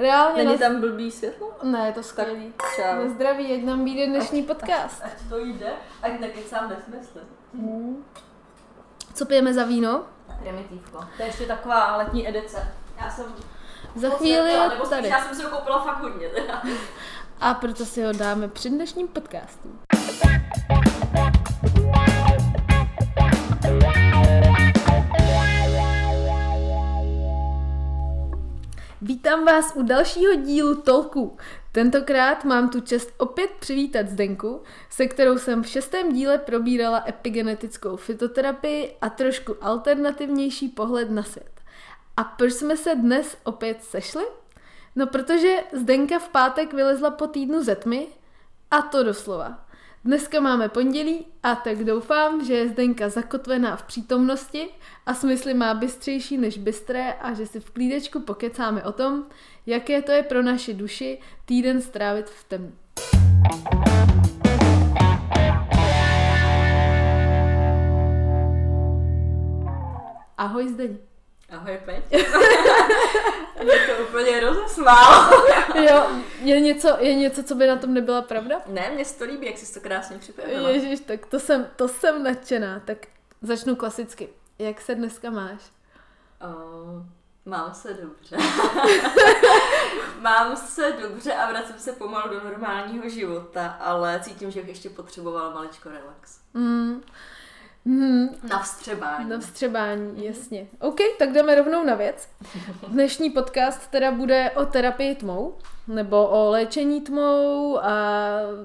Reálně Není na... tam blbý světlo? Ne, je to skvělý. Čau. Na zdraví, ať nám vyjde dnešní podcast. Ať to jde, ať nekecám nesmysly. Co pijeme za víno? Primitivko. To je ještě taková letní edice. Já jsem Za chvíli je nebo spíš tady. já jsem si ho koupila fakt hodně teda. A proto si ho dáme při dnešním podcastu. Vítám vás u dalšího dílu Tolku. Tentokrát mám tu čest opět přivítat Zdenku, se kterou jsem v šestém díle probírala epigenetickou fitoterapii a trošku alternativnější pohled na svět. A proč jsme se dnes opět sešli? No protože Zdenka v pátek vylezla po týdnu ze tmy, a to doslova. Dneska máme pondělí a tak doufám, že je Zdenka zakotvená v přítomnosti a smysly má bystřejší než bystré a že si v klídečku pokecáme o tom, jaké to je pro naši duši týden strávit v temnu. Ahoj Zdeň. Ahoj, Peť. Mě to úplně rozesmál. Jo, je něco, je něco, co by na tom nebyla pravda? Ne, mně se to líbí, jak jsi to krásně připravila. Ježíš, tak to jsem, to jsem nadšená. Tak začnu klasicky. Jak se dneska máš? Oh, mám se dobře. mám se dobře a vracím se pomalu do normálního života, ale cítím, že bych ještě potřebovala maličko relax. Mm. Mm, Na vstřebání. na vstřebání, jasně. OK, tak jdeme rovnou na věc. Dnešní podcast teda bude o terapii tmou, nebo o léčení tmou a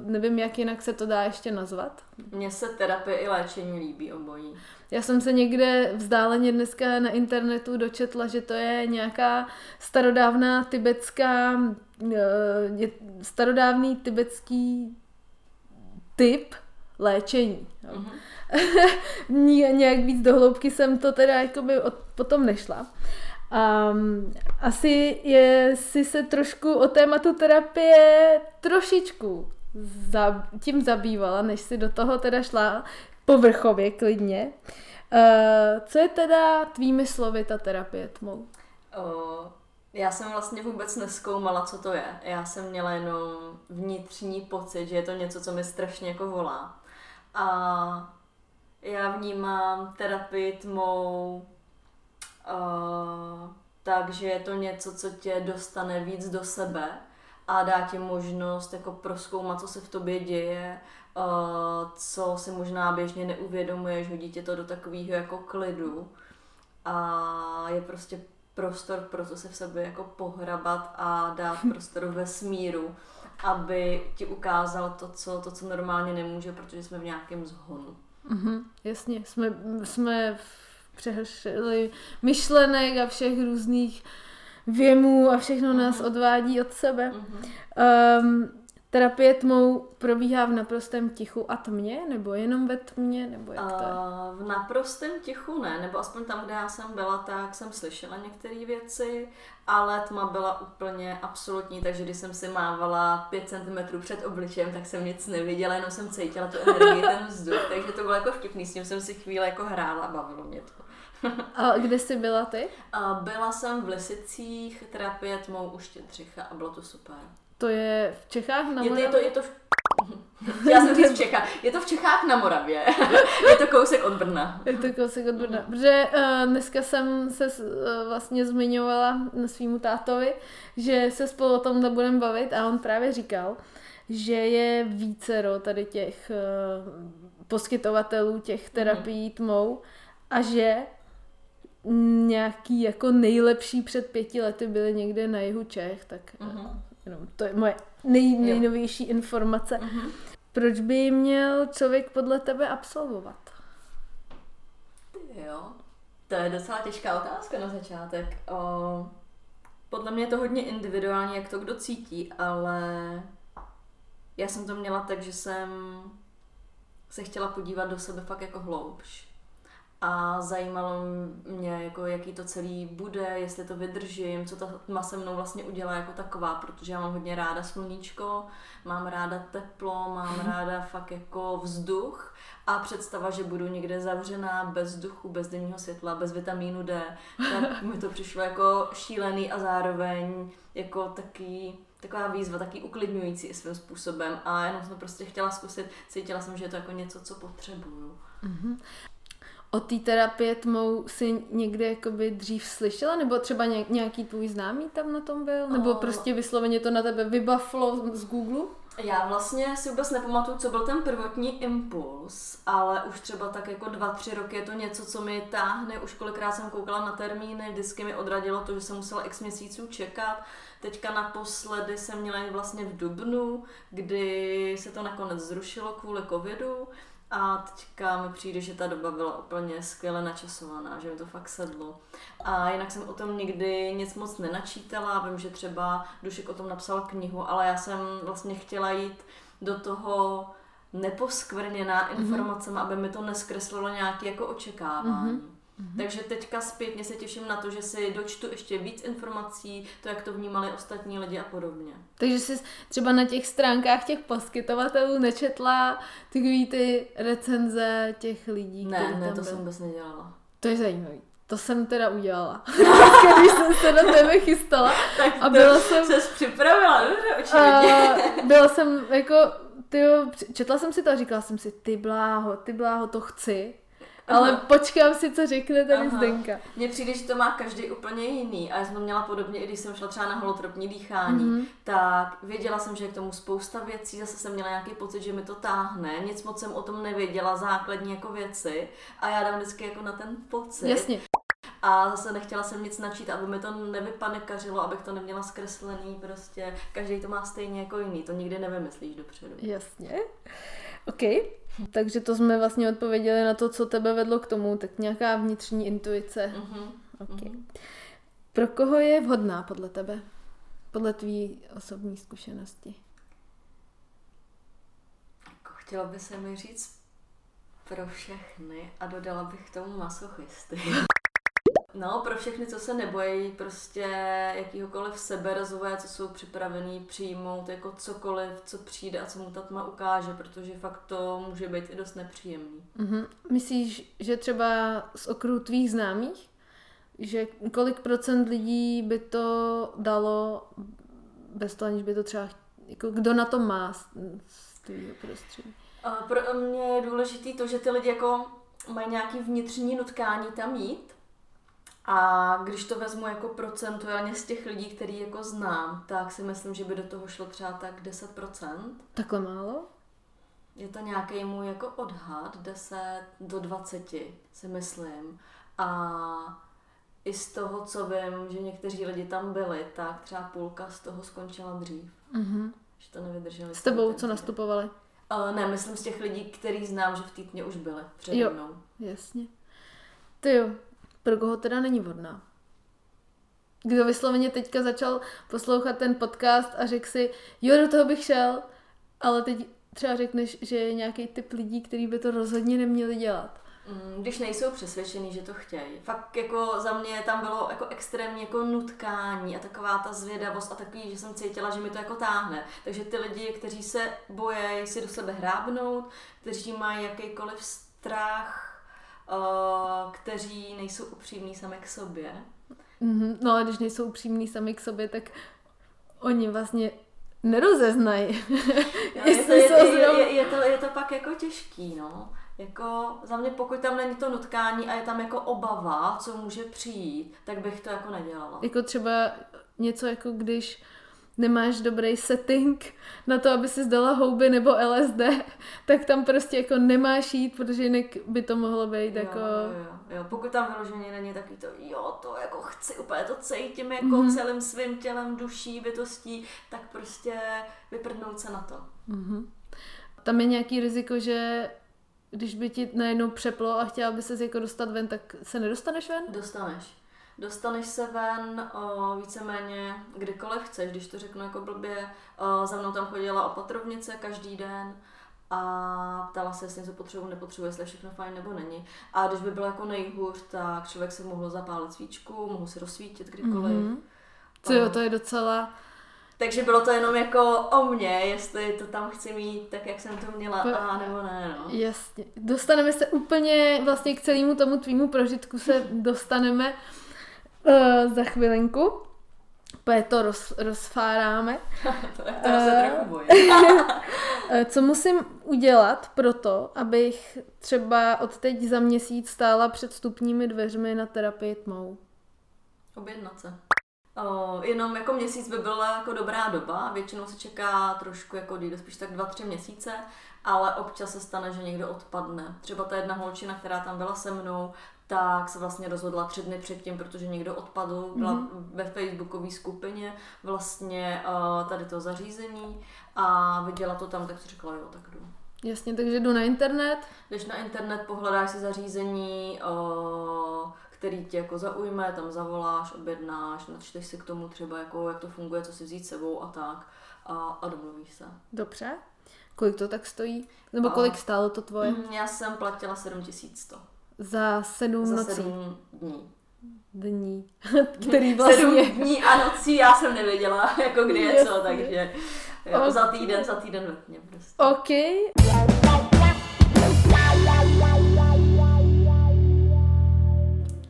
nevím, jak jinak se to dá ještě nazvat. Mně se terapie i léčení líbí obojí. Já jsem se někde vzdáleně dneska na internetu dočetla, že to je nějaká starodávná tibetská, eh, starodávný tibetský typ léčení. jo. Nějak víc do hloubky jsem to teda jakoby od, potom nešla. Um, asi je si se trošku o tématu terapie trošičku za, tím zabývala, než si do toho teda šla povrchově klidně. Uh, co je teda tvými slovy ta terapie tmou? Já jsem vlastně vůbec neskoumala, co to je. Já jsem měla jenom vnitřní pocit, že je to něco, co mi strašně jako volá. A já vnímám terapii tmou uh, takže je to něco, co tě dostane víc do sebe a dá ti možnost jako proskoumat, co se v tobě děje, uh, co si možná běžně neuvědomuješ, hodí tě to do takového jako klidu a je prostě prostor pro to se v sobě jako pohrabat a dát prostor vesmíru, aby ti ukázal to, co, to, co normálně nemůže, protože jsme v nějakém zhonu. Mhm, jasně, jsme, jsme přehršeli myšlenek a všech různých věmů a všechno nás odvádí od sebe. Mhm. Um, terapie tmou probíhá v naprostém tichu a tmě, nebo jenom ve tmě, nebo jak to je? A v naprostém tichu ne, nebo aspoň tam, kde já jsem byla, tak jsem slyšela některé věci, ale tma byla úplně absolutní, takže když jsem si mávala 5 cm před obličejem, tak jsem nic neviděla, jenom jsem cítila tu energii, ten vzduch, takže to bylo jako vtipný, s tím jsem si chvíli jako hrála a bavilo mě to. A kde jsi byla ty? A byla jsem v Lisicích, terapie tmou u Štědřicha a bylo to super. To je v Čechách na to, je to, Moravě? je to v... Já jsem říct v Čechách. Je to v Čechách na Moravě. je to kousek od Brna. Je to kousek od Brna. Protože uh, dneska jsem se uh, vlastně zmiňovala na svýmu tátovi, že se spolu o tomhle budeme bavit a on právě říkal, že je vícero tady těch uh, poskytovatelů těch terapií tmou a že nějaký jako nejlepší před pěti lety byly někde na jihu Čech, tak uh, Mhm. Jenom to je moje nej, nejnovější informace. Mhm. Proč by měl člověk podle tebe absolvovat? Jo, to je docela těžká otázka na začátek. O, podle mě je to hodně individuální, jak to kdo cítí, ale já jsem to měla tak, že jsem se chtěla podívat do sebe fakt jako hloubš. A zajímalo mě, jako, jaký to celý bude, jestli to vydržím, co ta tma se mnou vlastně udělá jako taková, protože já mám hodně ráda sluníčko, mám ráda teplo, mám ráda fakt jako vzduch a představa, že budu někde zavřená bez vzduchu, bez denního světla, bez vitamínu D, tak mi to přišlo jako šílený a zároveň jako taky taková výzva, taky uklidňující svým způsobem a jenom jsem prostě chtěla zkusit, cítila jsem, že je to jako něco, co potřebuju. Mm-hmm. O té terapie tmou si někdy jakoby dřív slyšela? Nebo třeba nějaký tvůj známý tam na tom byl? Nebo o... prostě vysloveně to na tebe vybaflo z Google? Já vlastně si vůbec nepamatuju, co byl ten prvotní impuls, ale už třeba tak jako dva, tři roky je to něco, co mi táhne. Už kolikrát jsem koukala na termíny, vždycky mi odradilo to, že jsem musela x měsíců čekat. Teďka naposledy jsem měla vlastně v Dubnu, kdy se to nakonec zrušilo kvůli covidu. A teďka mi přijde, že ta doba byla úplně skvěle načasovaná, že mi to fakt sedlo. A jinak jsem o tom nikdy nic moc nenačítala, vím, že třeba Dušek o tom napsal knihu, ale já jsem vlastně chtěla jít do toho neposkvrněná mhm. informacemi, mm-hmm. aby mi to neskreslilo nějaké jako očekávání. Mm-hmm. Mm-hmm. Takže teďka zpětně se těším na to, že si dočtu ještě víc informací, to, jak to vnímali ostatní lidi a podobně. Takže jsi třeba na těch stránkách těch poskytovatelů nečetla takový ty recenze těch lidí, Ne, ne, to byl. jsem vůbec nedělala. To je zajímavý. To jsem teda udělala. Když jsem se na tebe chystala. tak a byla jsem... se připravila, dobře, očividně. byla jsem jako, tyjo, četla jsem si to a říkala jsem si, ty bláho, ty bláho, to chci. Ale Aha. počkám si, co řekne tady Aha. Zdenka. Mně přijde, že to má každý úplně jiný. A já jsem měla podobně, i když jsem šla třeba na holotropní dýchání, mm-hmm. tak věděla jsem, že je k tomu spousta věcí, zase jsem měla nějaký pocit, že mi to táhne. Nic moc jsem o tom nevěděla, základní jako věci. A já dám vždycky jako na ten pocit. Jasně. A zase nechtěla jsem nic načít, aby mi to nevypanekařilo, abych to neměla zkreslený, prostě každý to má stejně jako jiný, to nikdy nevymyslíš dopředu. Jasně. OK. Takže to jsme vlastně odpověděli na to, co tebe vedlo k tomu, tak nějaká vnitřní intuice. Uh-huh. Okay. Uh-huh. Pro koho je vhodná podle tebe? Podle tvý osobní zkušenosti? Jako chtěla by se mi říct pro všechny a dodala bych k tomu masochisty. No, pro všechny, co se nebojí prostě jakýhokoliv seberozvoje, co jsou připravený přijmout jako cokoliv, co přijde a co mu ta tma ukáže, protože fakt to může být i dost nepříjemný. Mm-hmm. Myslíš, že třeba z okruhu tvých známých, že kolik procent lidí by to dalo bez toho, aniž by to třeba, jako kdo na to má z, z tvého prostředí? Pro mě je důležité to, že ty lidi jako mají nějaký vnitřní nutkání tam jít a když to vezmu jako procentuálně z těch lidí, který jako znám, tak si myslím, že by do toho šlo třeba tak 10%. Takhle málo? Je to nějaký můj jako odhad, 10 do 20 si myslím. A i z toho, co vím, že někteří lidi tam byli, tak třeba půlka z toho skončila dřív. Mm-hmm. Že to nevydrželi. S tebou, co nastupovali? Uh, ne, myslím z těch lidí, který znám, že v týdně už byli přede jo, mnou. jasně. Ty jo, pro koho teda není vhodná. Kdo vysloveně teďka začal poslouchat ten podcast a řekl si, jo, do toho bych šel, ale teď třeba řekneš, že je nějaký typ lidí, který by to rozhodně neměli dělat. Mm, když nejsou přesvědčený, že to chtějí. Fakt jako za mě tam bylo jako extrémní jako nutkání a taková ta zvědavost a takový, že jsem cítila, že mi to jako táhne. Takže ty lidi, kteří se bojí si do sebe hrábnout, kteří mají jakýkoliv strach, kteří nejsou upřímní sami k sobě. Mm-hmm. No a když nejsou upřímní sami k sobě, tak oni vlastně nerozeznají. No, je, to, je, je, je, to, je to pak jako těžký, no. Jako za mě, pokud tam není to nutkání a je tam jako obava, co může přijít, tak bych to jako nedělala. Jako třeba něco jako když nemáš dobrý setting na to, aby si zdala houby nebo LSD, tak tam prostě jako nemáš jít, protože jinak by to mohlo být jo, jako... Jo, jo, jo. Pokud tam vyloženě není takový to, jo, to jako chci, úplně to cítím jako mm-hmm. celým svým tělem, duší, bytostí, tak prostě vyprdnout se na to. Mm-hmm. Tam je nějaký riziko, že když by ti najednou přeplo a chtěla by se jako dostat ven, tak se nedostaneš ven? Dostaneš dostaneš se ven o, víceméně kdykoliv chceš, když to řeknu jako blbě. O, za mnou tam chodila opatrovnice každý den a ptala se, jestli něco potřebuji, nepotřebuji, jestli je všechno fajn nebo není. A když by bylo jako nejhůř, tak člověk si mohl zapálit svíčku, mohl si rozsvítit kdykoliv. Mm-hmm. Co jo, to je docela... Takže bylo to jenom jako o mně, jestli to tam chci mít tak, jak jsem to měla, po... a nebo ne, no. Jasně. Dostaneme se úplně vlastně k celému tomu tvýmu prožitku se dostaneme uh, za chvilinku. Úplně to roz, rozfáráme. to je to se uh, trochu bojím. Eh, co musím udělat pro to, abych třeba od teď za měsíc stála před vstupními dveřmi na terapii tmou? Objednat se. Uh, jenom jako měsíc by byla jako dobrá doba, většinou se čeká trošku jako díl, spíš tak dva, tři měsíce, ale občas se stane, že někdo odpadne. Třeba ta jedna holčina, která tam byla se mnou, tak se vlastně rozhodla tři dny předtím, protože někdo odpadl, byla mm-hmm. ve facebookové skupině vlastně uh, tady to zařízení a viděla to tam, tak si řekla, jo, tak jdu. Jasně, takže jdu na internet. Když na internet pohledáš si zařízení, uh, který tě jako zaujme, tam zavoláš, objednáš, načteš si k tomu třeba, jako, jak to funguje, co si vzít sebou a tak a, a domluvíš se. Dobře. Kolik to tak stojí? Nebo kolik stálo to tvoje? Mm, já jsem platila 7100. Za sedm Za nocí. sedm dní. Dní. Který vlastně... Sedm dní a nocí já jsem nevěděla, jako kdy je co, takže jo, Ok. za týden, za týden ve tmě prostě. OK.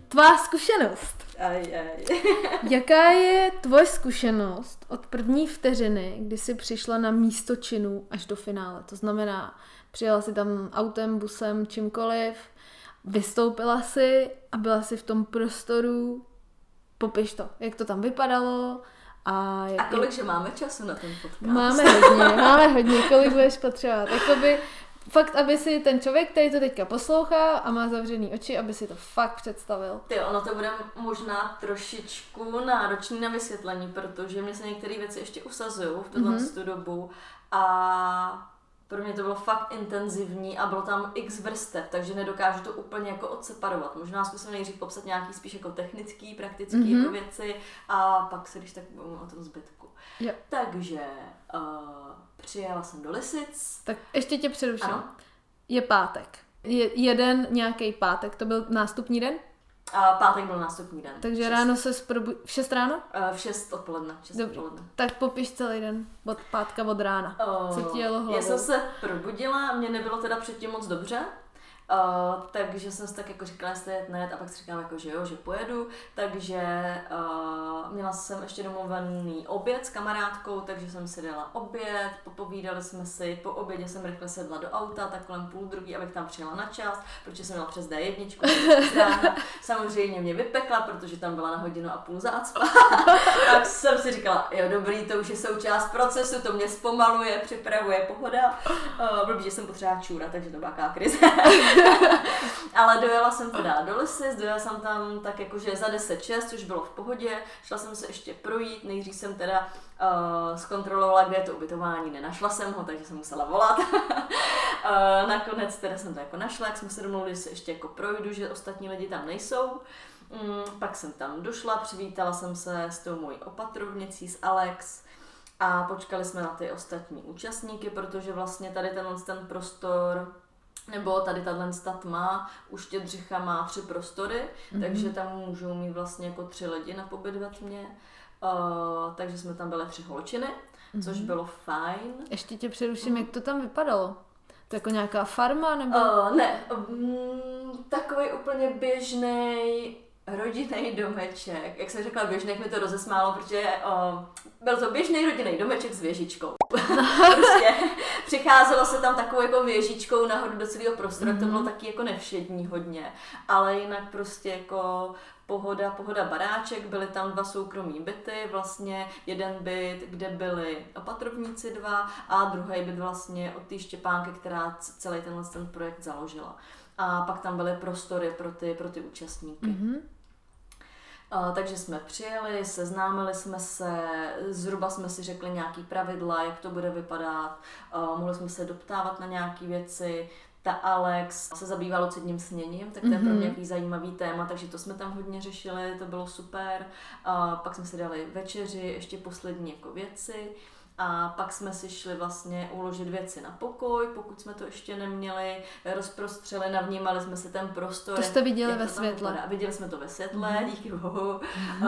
Tvá zkušenost. Aj, aj. Jaká je tvoje zkušenost od první vteřiny, kdy jsi přišla na místo činu až do finále? To znamená, přijela si tam autem, busem, čímkoliv, vystoupila si a byla si v tom prostoru. Popiš to, jak to tam vypadalo a, jak, A kolik, že máme času na ten podcast? Máme hodně, máme hodně, kolik budeš potřebovat. Jakoby, fakt, aby si ten člověk, který to teďka poslouchá a má zavřený oči, aby si to fakt představil. Ty, ono to bude možná trošičku náročný na vysvětlení, protože mě se některé věci ještě usazují v tuhle Mhm. mm-hmm. dobu a pro mě to bylo fakt intenzivní a bylo tam x vrstev, takže nedokážu to úplně jako odseparovat. Možná zkusím nejdřív popsat nějaký spíš jako technický, praktický Mhm. mm-hmm. jako věci a pak se když tak bavíme o tom zbytku. Jo. Takže uh, přijela jsem do Lisic. Tak ještě tě přeruším. Ano. Je pátek. Je jeden nějaký pátek, to byl nástupní den, A pátek byl nástupní den. takže Šest- ráno se zprobu... v 6 ráno? Uh, v 6 odpoledne. V 6 Dobrý. odpoledne. Tak popiš celý den, od pátka od rána. Uh, Co ti jelo hlavou? Já jsem se probudila, mě nebylo teda předtím moc dobře, Uh, takže jsem si tak jako říkala, jestli jet net a pak si říkám jako, že jo, že pojedu, takže uh, měla jsem ještě domluvený oběd s kamarádkou, takže jsem si dala oběd, popovídali jsme si, po obědě jsem rychle sedla do auta, tak kolem půl druhý, abych tam přijela na čas, protože jsem měla přes D1, přes rána. samozřejmě mě vypekla, protože tam byla na hodinu a půl zácpa. tak jsem si říkala, jo dobrý, to už je součást procesu, to mě zpomaluje, připravuje pohoda. Uh, blbý, že jsem potřeba čůra, takže to byla krize. Ale dojela jsem teda do Lysis, dojela jsem tam tak jakože za 10-6, což bylo v pohodě. Šla jsem se ještě projít, nejdřív jsem teda uh, zkontrolovala, kde je to ubytování, nenašla jsem ho, takže jsem musela volat. uh, nakonec teda jsem to jako našla, jak jsme se domluvili, že se ještě jako projdu, že ostatní lidi tam nejsou. Mm, pak jsem tam došla, přivítala jsem se s tou mojí opatrovnicí, s Alex, a počkali jsme na ty ostatní účastníky, protože vlastně tady tenhle ten prostor nebo tady tahle tma u Štědřicha má tři prostory, mm-hmm. takže tam můžou mít vlastně jako tři lidi na pobyt ve tmě. Uh, takže jsme tam byli tři holčiny, mm-hmm. což bylo fajn. Ještě tě přeruším, jak to tam vypadalo? To jako nějaká farma nebo? Uh, ne, um, takový úplně běžný rodinný domeček. Jak jsem řekla běžný, jak mi to rozesmálo, protože uh, byl to běžný rodinný domeček s věžičkou. Prostě přicházelo se tam takovou jako věžičkou nahoru do celého prostoru, mm-hmm. to bylo taky jako nevšední hodně, ale jinak prostě jako pohoda, pohoda baráček, byly tam dva soukromí byty, vlastně jeden byt, kde byli opatrovníci dva a druhý byt vlastně od té Štěpánky, která celý tenhle ten projekt založila. A pak tam byly prostory pro ty, pro ty účastníky. Mhm. Takže jsme přijeli, seznámili jsme se, zhruba jsme si řekli nějaký pravidla, jak to bude vypadat, mohli jsme se doptávat na nějaké věci. Ta Alex se zabývala lucidním sněním, tak to je pro Mhm. mě nějaký zajímavý téma, takže to jsme tam hodně řešili, to bylo super. Pak jsme si dali večeři, ještě poslední jako věci. A pak jsme si šli vlastně uložit věci na pokoj, pokud jsme to ještě neměli, rozprostřeli, navnímali jsme si ten prostor. To jste viděli ve světle. vypadá. Viděli jsme to ve světle, Mhm. díky bohu.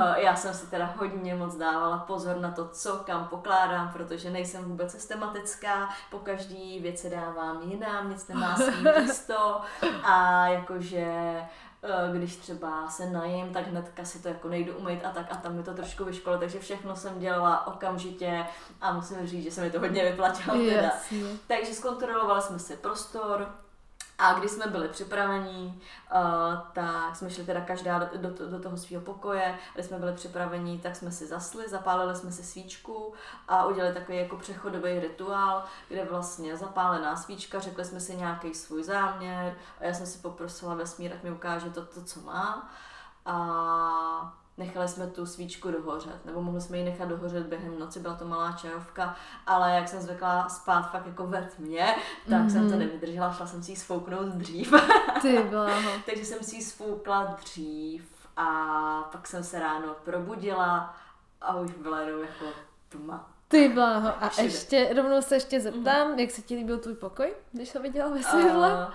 Eh, Já jsem si teda hodně moc dávala pozor na to, co kam pokládám, protože nejsem vůbec systematická, po každý věc se dávám jinam, nic nemá svý místo a jakože eh, když třeba se najím, tak hnedka si to jako nejdu umýt a tak a tam mi to trošku vyškolo, takže všechno jsem dělala okamžitě a musím říct, že se mi to hodně vyplatilo teda. Jasně. Takže zkontrolovali jsme si prostor a když jsme byli připraveni, uh, tak jsme šli teda každá do, do, do toho svého pokoje. Když jsme byli připraveni, tak jsme si zasli, zapálili jsme si svíčku a udělali takový jako přechodový rituál, kde vlastně zapálená svíčka, řekli jsme si nějaký svůj záměr a já jsem si poprosila vesmír, ať mi ukáže to, to co má. A nechali jsme tu svíčku dohořet, nebo mohli jsme ji nechat dohořet během noci, byla to malá čajovka, ale jak jsem zvykla spát fakt jako ve tmě, tak mm-hmm. jsem to Mhm. nevydržela, šla jsem si ji sfouknout dřív. Ty bláho. Takže jsem si ji sfoukla dřív a pak jsem se ráno probudila a už byla jenom jako tma. Ty bláho. A Všude. ještě, rovnou se ještě zeptám, jak se ti líbil tvůj pokoj, když ho viděla ve světle? Uh,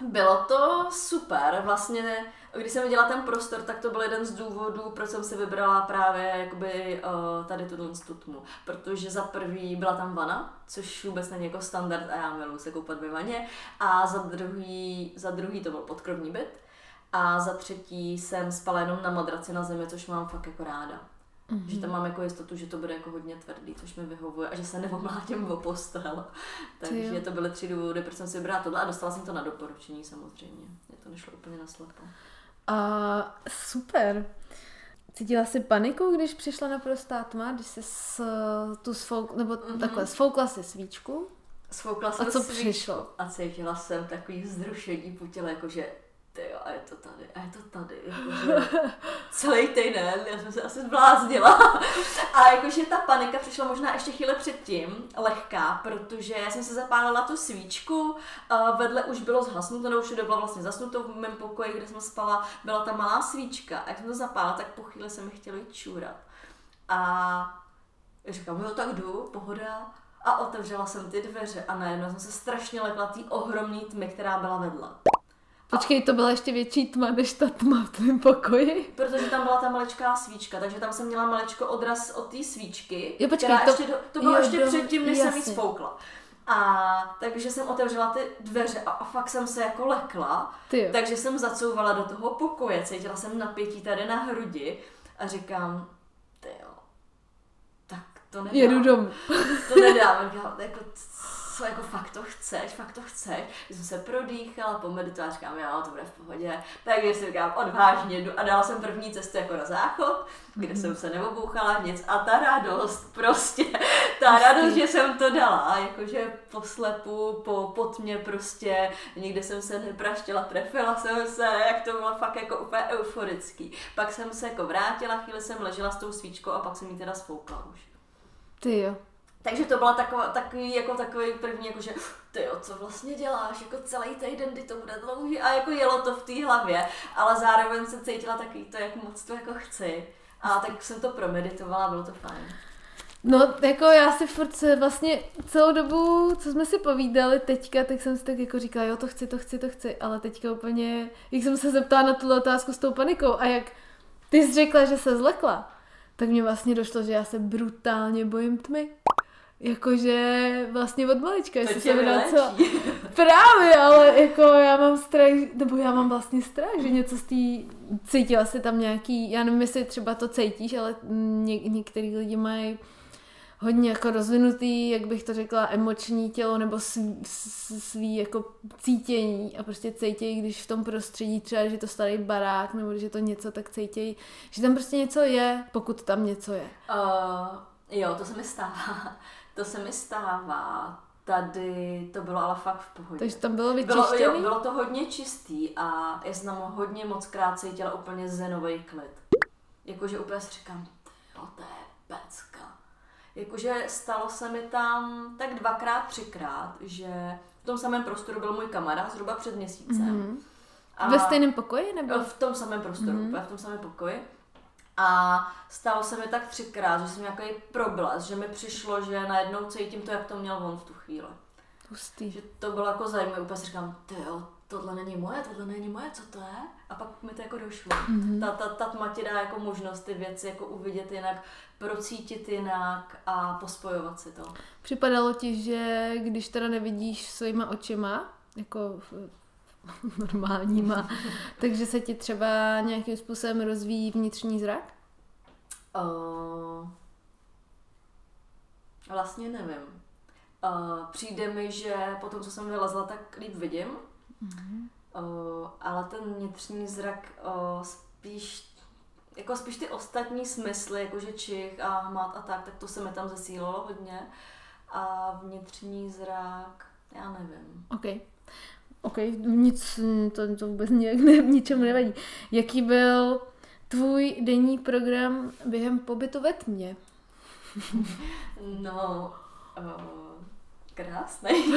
bylo to super, vlastně, když jsem viděla ten prostor, tak to byl jeden z důvodů, proč jsem si vybrala právě jakoby uh, tady tu tmu, protože za prvý byla tam vana, což vůbec není jako standard a já miluji se koupat ve vaně, a za druhý, za druhý to byl podkrovní byt, a za třetí jsem spala jenom na madraci na zemi, což mám fakt jako ráda. Mm-hmm. Že tam mám jako jistotu, že to bude jako hodně tvrdý, což mi vyhovuje a že se nevomlátím o postel. Takže to byly tři důvody, proč jsem si vybrala tohle a dostala jsem to na doporučení samozřejmě. Mě to nešlo úplně na slepo. A super. Cítila jsi paniku, když přišla naprostá tma, když jsi s, tu sfouk, nebo mm-hmm. takhle, sfoukla si svíčku? Svoukla jsem co svíčku přišlo? A cítila jsem takový vzrušení po těle, jakože tyjo, a je to tady, a je to tady, jakože celý týden, já jsem se asi zbláznila. A jakože ta panika přišla možná ještě chvíli předtím, lehká, protože já jsem se zapálila tu svíčku, vedle už bylo zhasnuto, nebo všude bylo vlastně zasnuto v mém pokoji, kde jsem spala, byla ta malá svíčka a jak jsem to zapálila, tak po chvíli se mi chtělo jít čůrat. A říkám, jo, tak jdu, pohoda. A otevřela jsem ty dveře a najednou jsem se strašně lekla té ohromné tmy, která byla vedle. Počkej, to byla ještě větší tma, než ta tma v tvém pokoji? Protože tam byla ta maličká svíčka, takže tam jsem měla maličko odraz od té svíčky, Jo, počkej, která to- ještě do, to bylo jo, ještě do- předtím, než jsem ji spoukla. A takže jsem otevřela ty dveře a, a fakt jsem se jako lekla, Ty takže jsem zacouvala do toho pokoje, cítila jsem napětí tady na hrudi a říkám, ty jo, tak to nedám. Jedu domů. To nedám, jako, co, jako fakt to chceš, fakt to chceš. Když jsem se prodýchala, pomeditovala, říkám, jo, to bude v pohodě. Takže si říkám, odvážně jdu a dala jsem první cestu jako na záchod, kde jsem se neobouchala, nic a ta radost, prostě, ta radost, že jsem to dala, jakože po slepu, po, po tmě prostě, nikde jsem se nepraštila, trefila jsem se, jak to bylo fakt jako úplně euforický. Pak jsem se jako vrátila, chvíli jsem ležela s tou svíčkou a pak jsem ji teda sfoukla už. Ty jo. Takže to byla taková, takový, jako takový první, jako že ty jo, co vlastně děláš, jako celý týden, kdy to bude dlouhý a jako jelo to v té hlavě, ale zároveň se cítila takový to, jak moc to jako chci. A tak jsem to promeditovala, bylo to fajn. No, jako já si furt vlastně celou dobu, co jsme si povídali teďka, tak jsem si tak jako říkala, jo, to chci, to chci, to chci, ale teďka úplně, jak jsem se zeptala na tuhle otázku s tou panikou a jak ty jsi řekla, že se zlekla, tak mě vlastně došlo, že já se brutálně bojím tmy. Jakože vlastně od malička, jestli jsem vracela. vylečí. Právě, ale jako já mám strach, nebo já mám vlastně strach, že něco z té, cítila si tam nějaký, já nevím, jestli třeba to cítíš, ale ně, některý lidi mají hodně jako rozvinutý, jak bych to řekla, emoční tělo nebo svý, svý jako cítění a prostě cítějí, když v tom prostředí třeba, že to starý barák nebo že to něco, tak cítějí, že tam prostě něco je, pokud tam něco je. Uh, jo, to se mi stává. To se mi stává. Tady to bylo ale fakt v pohodě. Takže tam bylo Bylo, jo, vyčištěný. bylo to hodně čistý a já jsem hodně moc krát cítila úplně zenový klid. Jakože úplně si říkám, jo, to je pecka. Jakože stalo se mi tam tak dvakrát, třikrát, že v tom samém prostoru byl můj kamarád zhruba před měsícem. Mhm. A Ve stejném pokoji nebo? v tom samém prostoru, Mhm. mm-hmm. v tom samém pokoji. A stalo se mi tak třikrát, že jsem nějaký problém, že mi přišlo, že najednou cítím to, jak to měl on v tu chvíli. Hustý. Že to bylo jako zajímavé, úplně si říkám, jo, tohle není moje, tohle není moje, co to je? A pak mi to jako došlo. Mm-hmm. Ta, ta, ta tma ti dá jako možnost ty věci jako uvidět jinak, procítit jinak a pospojovat si to. Připadalo ti, že když teda nevidíš svýma očima, jako normálníma, takže se ti třeba nějakým způsobem rozvíjí vnitřní zrak? Uh, vlastně nevím. Uh, přijde mi, že po tom, co jsem vylezla, tak líp vidím. Mm-hmm. Uh, ale ten vnitřní zrak uh, spíš jako spíš ty ostatní smysly, jakože čich a hmat a tak, tak to se mi tam zesílilo hodně. A vnitřní zrak, já nevím. OK. OK, nic, to, to vůbec nějak ne, ničemu nevadí. Jaký byl tvůj denní program během pobytu ve tmě? no, uh, krásný.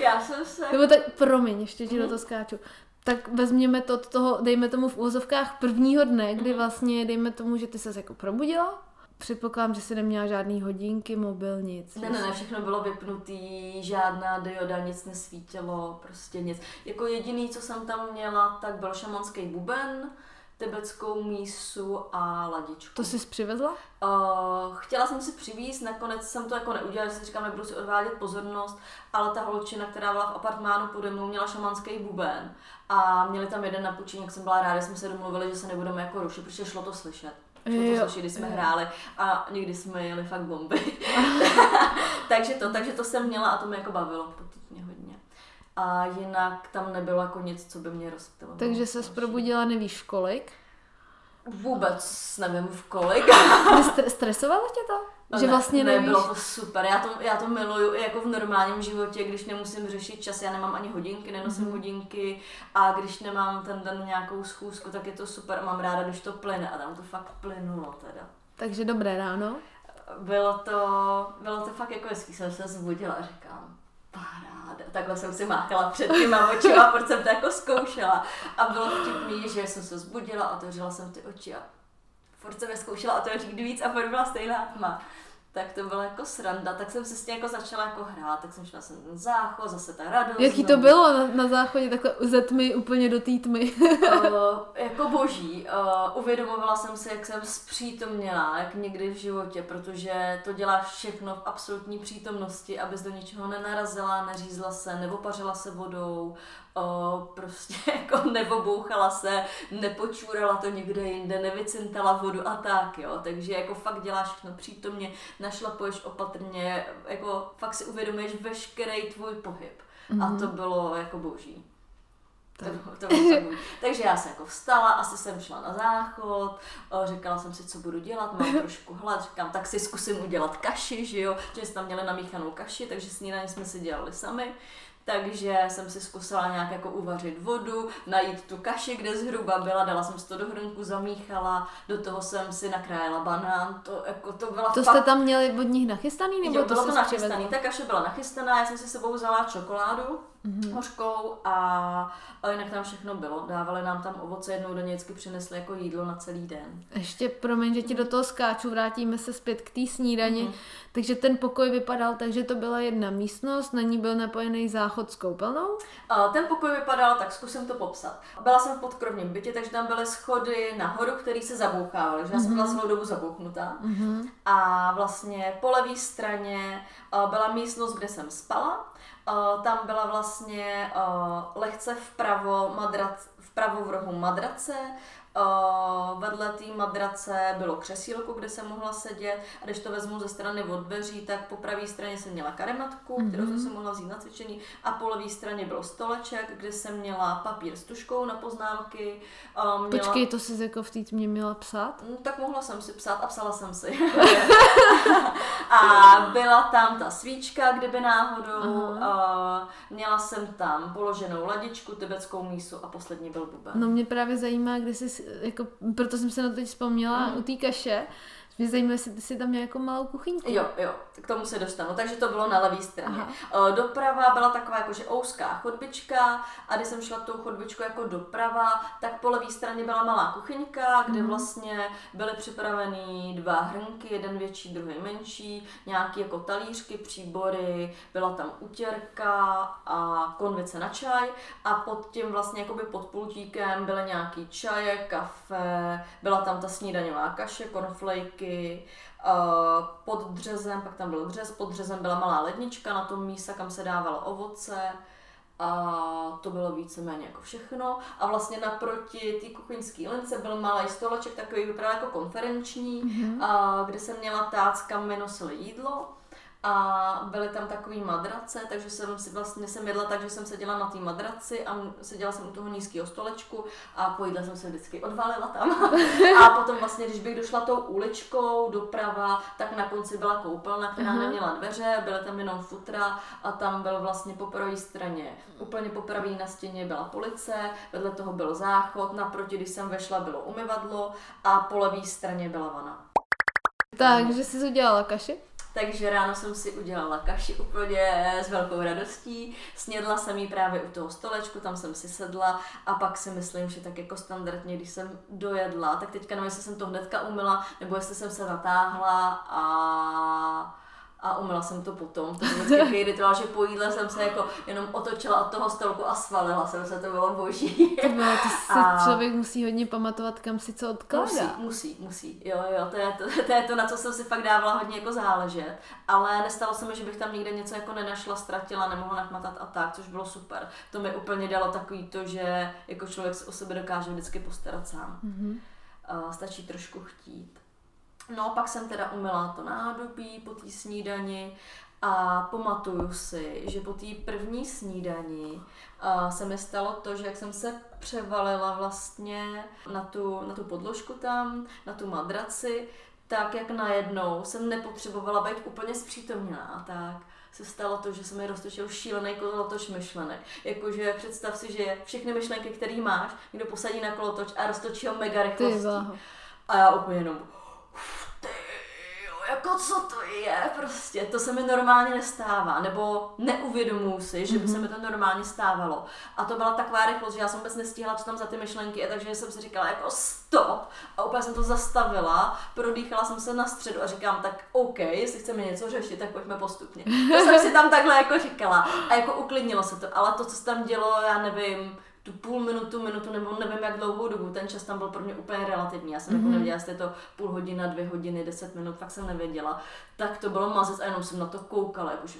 Já jsem se... Nebo tak, promiň, ještě ti mm-hmm. do toho skáču. Tak vezměme to od toho, dejme tomu v úvozovkách prvního dne, kdy mhm. vlastně, dejme tomu, že ty se jako probudila, Předpokládám, že si neměla žádný hodinky, mobil, nic. Ne, ne, ne, všechno bylo vypnutý, žádná dioda, nic nesvítilo, prostě nic. Jako jediný, co jsem tam měla, tak byl šamanský buben, tibetskou mísu a ladičku. To jsi přivezla? Uh, chtěla jsem si přivízt, nakonec jsem to jako neudělala, že si říkám, nebudu si odvádět pozornost, ale ta holčina, která byla v apartmánu pode mnou, měla šamanský buben a měli tam jeden na půjčení, jak jsem byla ráda, jsme se domluvili, že se nebudeme jako rušit, protože šlo to slyšet. Slyšet, když jsme hráli a někdy jsme jeli fakt bomby. takže to, takže to jsem měla a to mě jako bavilo mě hodně. A jinak tam nebylo jako nic, co by mě rozptilo. Takže se probudila, nevíš kolik? Vůbec nevím v kolik. Stresovalo tě to? Že ne, vlastně nevíš? Bylo to super, já to, já to miluju i jako v normálním životě, když nemusím řešit čas, já nemám ani hodinky, nenosím mm-hmm. hodinky a když nemám ten den nějakou schůzku, tak je to super, mám ráda, když to plyne a tam to fakt plynulo teda. Takže dobré ráno. Bylo to, bylo to fakt jako hezký, jsem se zbudila a říkám, paráda. Takhle jsem si máchala před těma očima, protože jsem to jako zkoušela. A bylo vtipný, že jsem se zbudila, otevřela jsem ty oči a furt jsem je zkoušela otevřít víc a furt byla stejná tma tak to byla jako sranda, tak jsem se s tím jako začala jako hrát, tak jsem šla jsem ten záchod, zase ta radost. Jaký to bylo na, na záchodě, takhle ze tmy úplně do té tmy? uh, jako boží. Uh, uvědomovala jsem si, jak jsem zpřítomněla, jak někdy v životě, protože to děláš všechno v absolutní přítomnosti, abys do ničeho nenarazila, neřízla se, neopařila se vodou, o, prostě jako nevobouchala se, nepočůrala to někde jinde, nevycintala vodu a tak, jo. Takže jako fakt děláš všechno přítomně, našlapuješ opatrně, jako fakt si uvědomuješ veškerý tvůj pohyb. Mm-hmm. A mhm. to bylo jako boží. To, to bylo Takže já jsem jako vstala, asi jsem šla na záchod, říkala jsem si, co budu dělat, mám trošku hlad, říkám, tak si zkusím udělat kaši, že jo, že jsme tam měli namíchanou kaši, takže snídaní jsme si dělali sami takže jsem si zkusila nějak jako uvařit vodu, najít tu kaši, kde zhruba byla, dala jsem si to do hrnku, zamíchala, do toho jsem si nakrájela banán, to, jako, to byla To fakt... jste tam měli od nich nachystaný? Nebo jo, to bylo to nachystaný, ta kaše byla nachystaná, já jsem si sebou vzala čokoládu, mm-hmm. hořkou a, a jinak tam všechno bylo. Dávali nám tam ovoce, jednou do vždycky přinesli jako jídlo na celý den. Ještě, promiň, že ti do toho skáču, vrátíme se zpět k té snídani. Mm-hmm. Takže ten pokoj vypadal tak, že to byla jedna místnost, na ní byl napojený záchod s koupelnou? A ten pokoj vypadal, tak zkusím to popsat. Byla jsem v podkrovním bytě, takže tam byly schody nahoru, které se zabouchávaly, že já mm-hmm. jsem byla mhm. celou dobu zabouchnutá. Mm-hmm. A vlastně po levé straně byla místnost, kde jsem spala Uh, tam byla vlastně uh, lehce vpravo, madrac, vpravo v rohu madrace, Uh, vedle té madrace bylo křesílko, kde se mohla sedět a když to vezmu ze strany od dveří, tak po pravé straně jsem měla karematku, mm-hmm. kterou jsem si mohla vzít na cvičení a po levé straně byl stoleček, kde jsem měla papír s tuškou na poznámky. Uh, měla... Počkej, to jsi jako v té tmě měla psát? No, tak mohla jsem si psát a psala jsem si. a byla tam ta svíčka, kdyby náhodou. Uh, měla jsem tam položenou ladičku, tibetskou mísu a poslední byl buben. No mě právě zajímá, kdy jsi jako, proto jsem se na to teď vzpomněla mm. u té kaše, Mě zajímá, jestli ty si tam měla jako malou kuchyňku. Jo, jo, k tomu se dostanu. Takže to bylo na levé straně. Aha. Doprava byla taková jakože ouská chodbička a když jsem šla tou chodbičkou jako doprava, tak po levé straně byla malá kuchyňka, kde mm. vlastně byly připraveny dva hrnky, jeden větší, druhý menší, nějaký jako talířky, příbory, byla tam utěrka a konvice na čaj a pod tím vlastně jakoby pod pultíkem byly nějaký čaje, kafe, byla tam ta snídaňová kaše, konflejky, pod dřezem, pak tam byl dřez, pod dřezem byla malá lednička na tom mísa, kam se dávalo ovoce, a to bylo víceméně jako všechno. A vlastně naproti té kuchyňské lince byl malý stoleček, takový vypadal jako konferenční, mm-hmm. a, kde jsem měla tác, kam mi nosili jídlo a byly tam takový madrace, takže jsem si vlastně jsem jedla tak, že jsem seděla na té madraci a seděla jsem u toho nízkého stolečku a po jídle jsem se vždycky odvalila tam. a potom vlastně, když bych došla tou uličkou doprava, tak na konci byla koupelna, která uh-huh. neměla dveře, byly tam jenom futra a tam byl vlastně po pravé straně, úplně po pravé na stěně byla police, vedle toho byl záchod, naproti, když jsem vešla, bylo umyvadlo a po levé straně byla vana. Takže jsi udělala kaši? Takže ráno jsem si udělala kaši úplně s velkou radostí. Snědla jsem ji právě u toho stolečku, tam jsem si sedla a pak si myslím, že tak jako standardně, když jsem dojedla, tak teďka nevím, jestli jsem to hnedka umila, nebo jestli jsem se natáhla a a umila jsem to potom. To byl takový rituál, že po jídle jsem se jako jenom otočila od toho stolku a svalila jsem se, to bylo boží. To, bylo, to si a... člověk musí hodně pamatovat, kam si co odkládá. Musí, musí, musí. Jo, jo, to je to, to je to, na co jsem si fakt dávala hodně jako záležet. Ale nestalo se mi, že bych tam nikde něco jako nenašla, ztratila, nemohla nachmatat a tak, což bylo super. To mi úplně dalo takový to, že jako člověk se o sebe dokáže vždycky postarat sám. Mm-hmm. Uh, stačí trošku chtít. No, pak jsem teda umila to nádobí po té snídani a pamatuju si, že po té první snídani uh, se mi stalo to, že jak jsem se převalila vlastně na tu, na tu podložku tam, na tu madraci, tak jak najednou jsem nepotřebovala být úplně zpřítomněná, tak se stalo to, že se mi roztočil šílený kolotoč myšlenek. Jakože představ si, že všechny myšlenky, které máš, někdo posadí na kolotoč a roztočí ho mega rychlostí. A já úplně jenom jako co to je prostě, to se mi normálně nestává, nebo neuvědomuji si, že by se mi to normálně stávalo. A to byla taková rychlost, že já jsem vůbec nestihla, co tam za ty myšlenky takže jsem si říkala jako stop a úplně jsem to zastavila, prodýchala jsem se na středu a říkám tak OK, jestli chceme něco řešit, tak pojďme postupně. To jsem si tam takhle jako říkala a jako uklidnilo se to, ale to, co se tam dělo, já nevím, tu půl minutu, minutu nebo nevím jak dlouhou dobu, ten čas tam byl pro mě úplně relativní. Já jsem mm-hmm. jako nevěděla, jestli je to půl hodina, dvě hodiny, deset minut, fakt jsem nevěděla. Tak to bylo mazec a jenom jsem na to koukala, jakože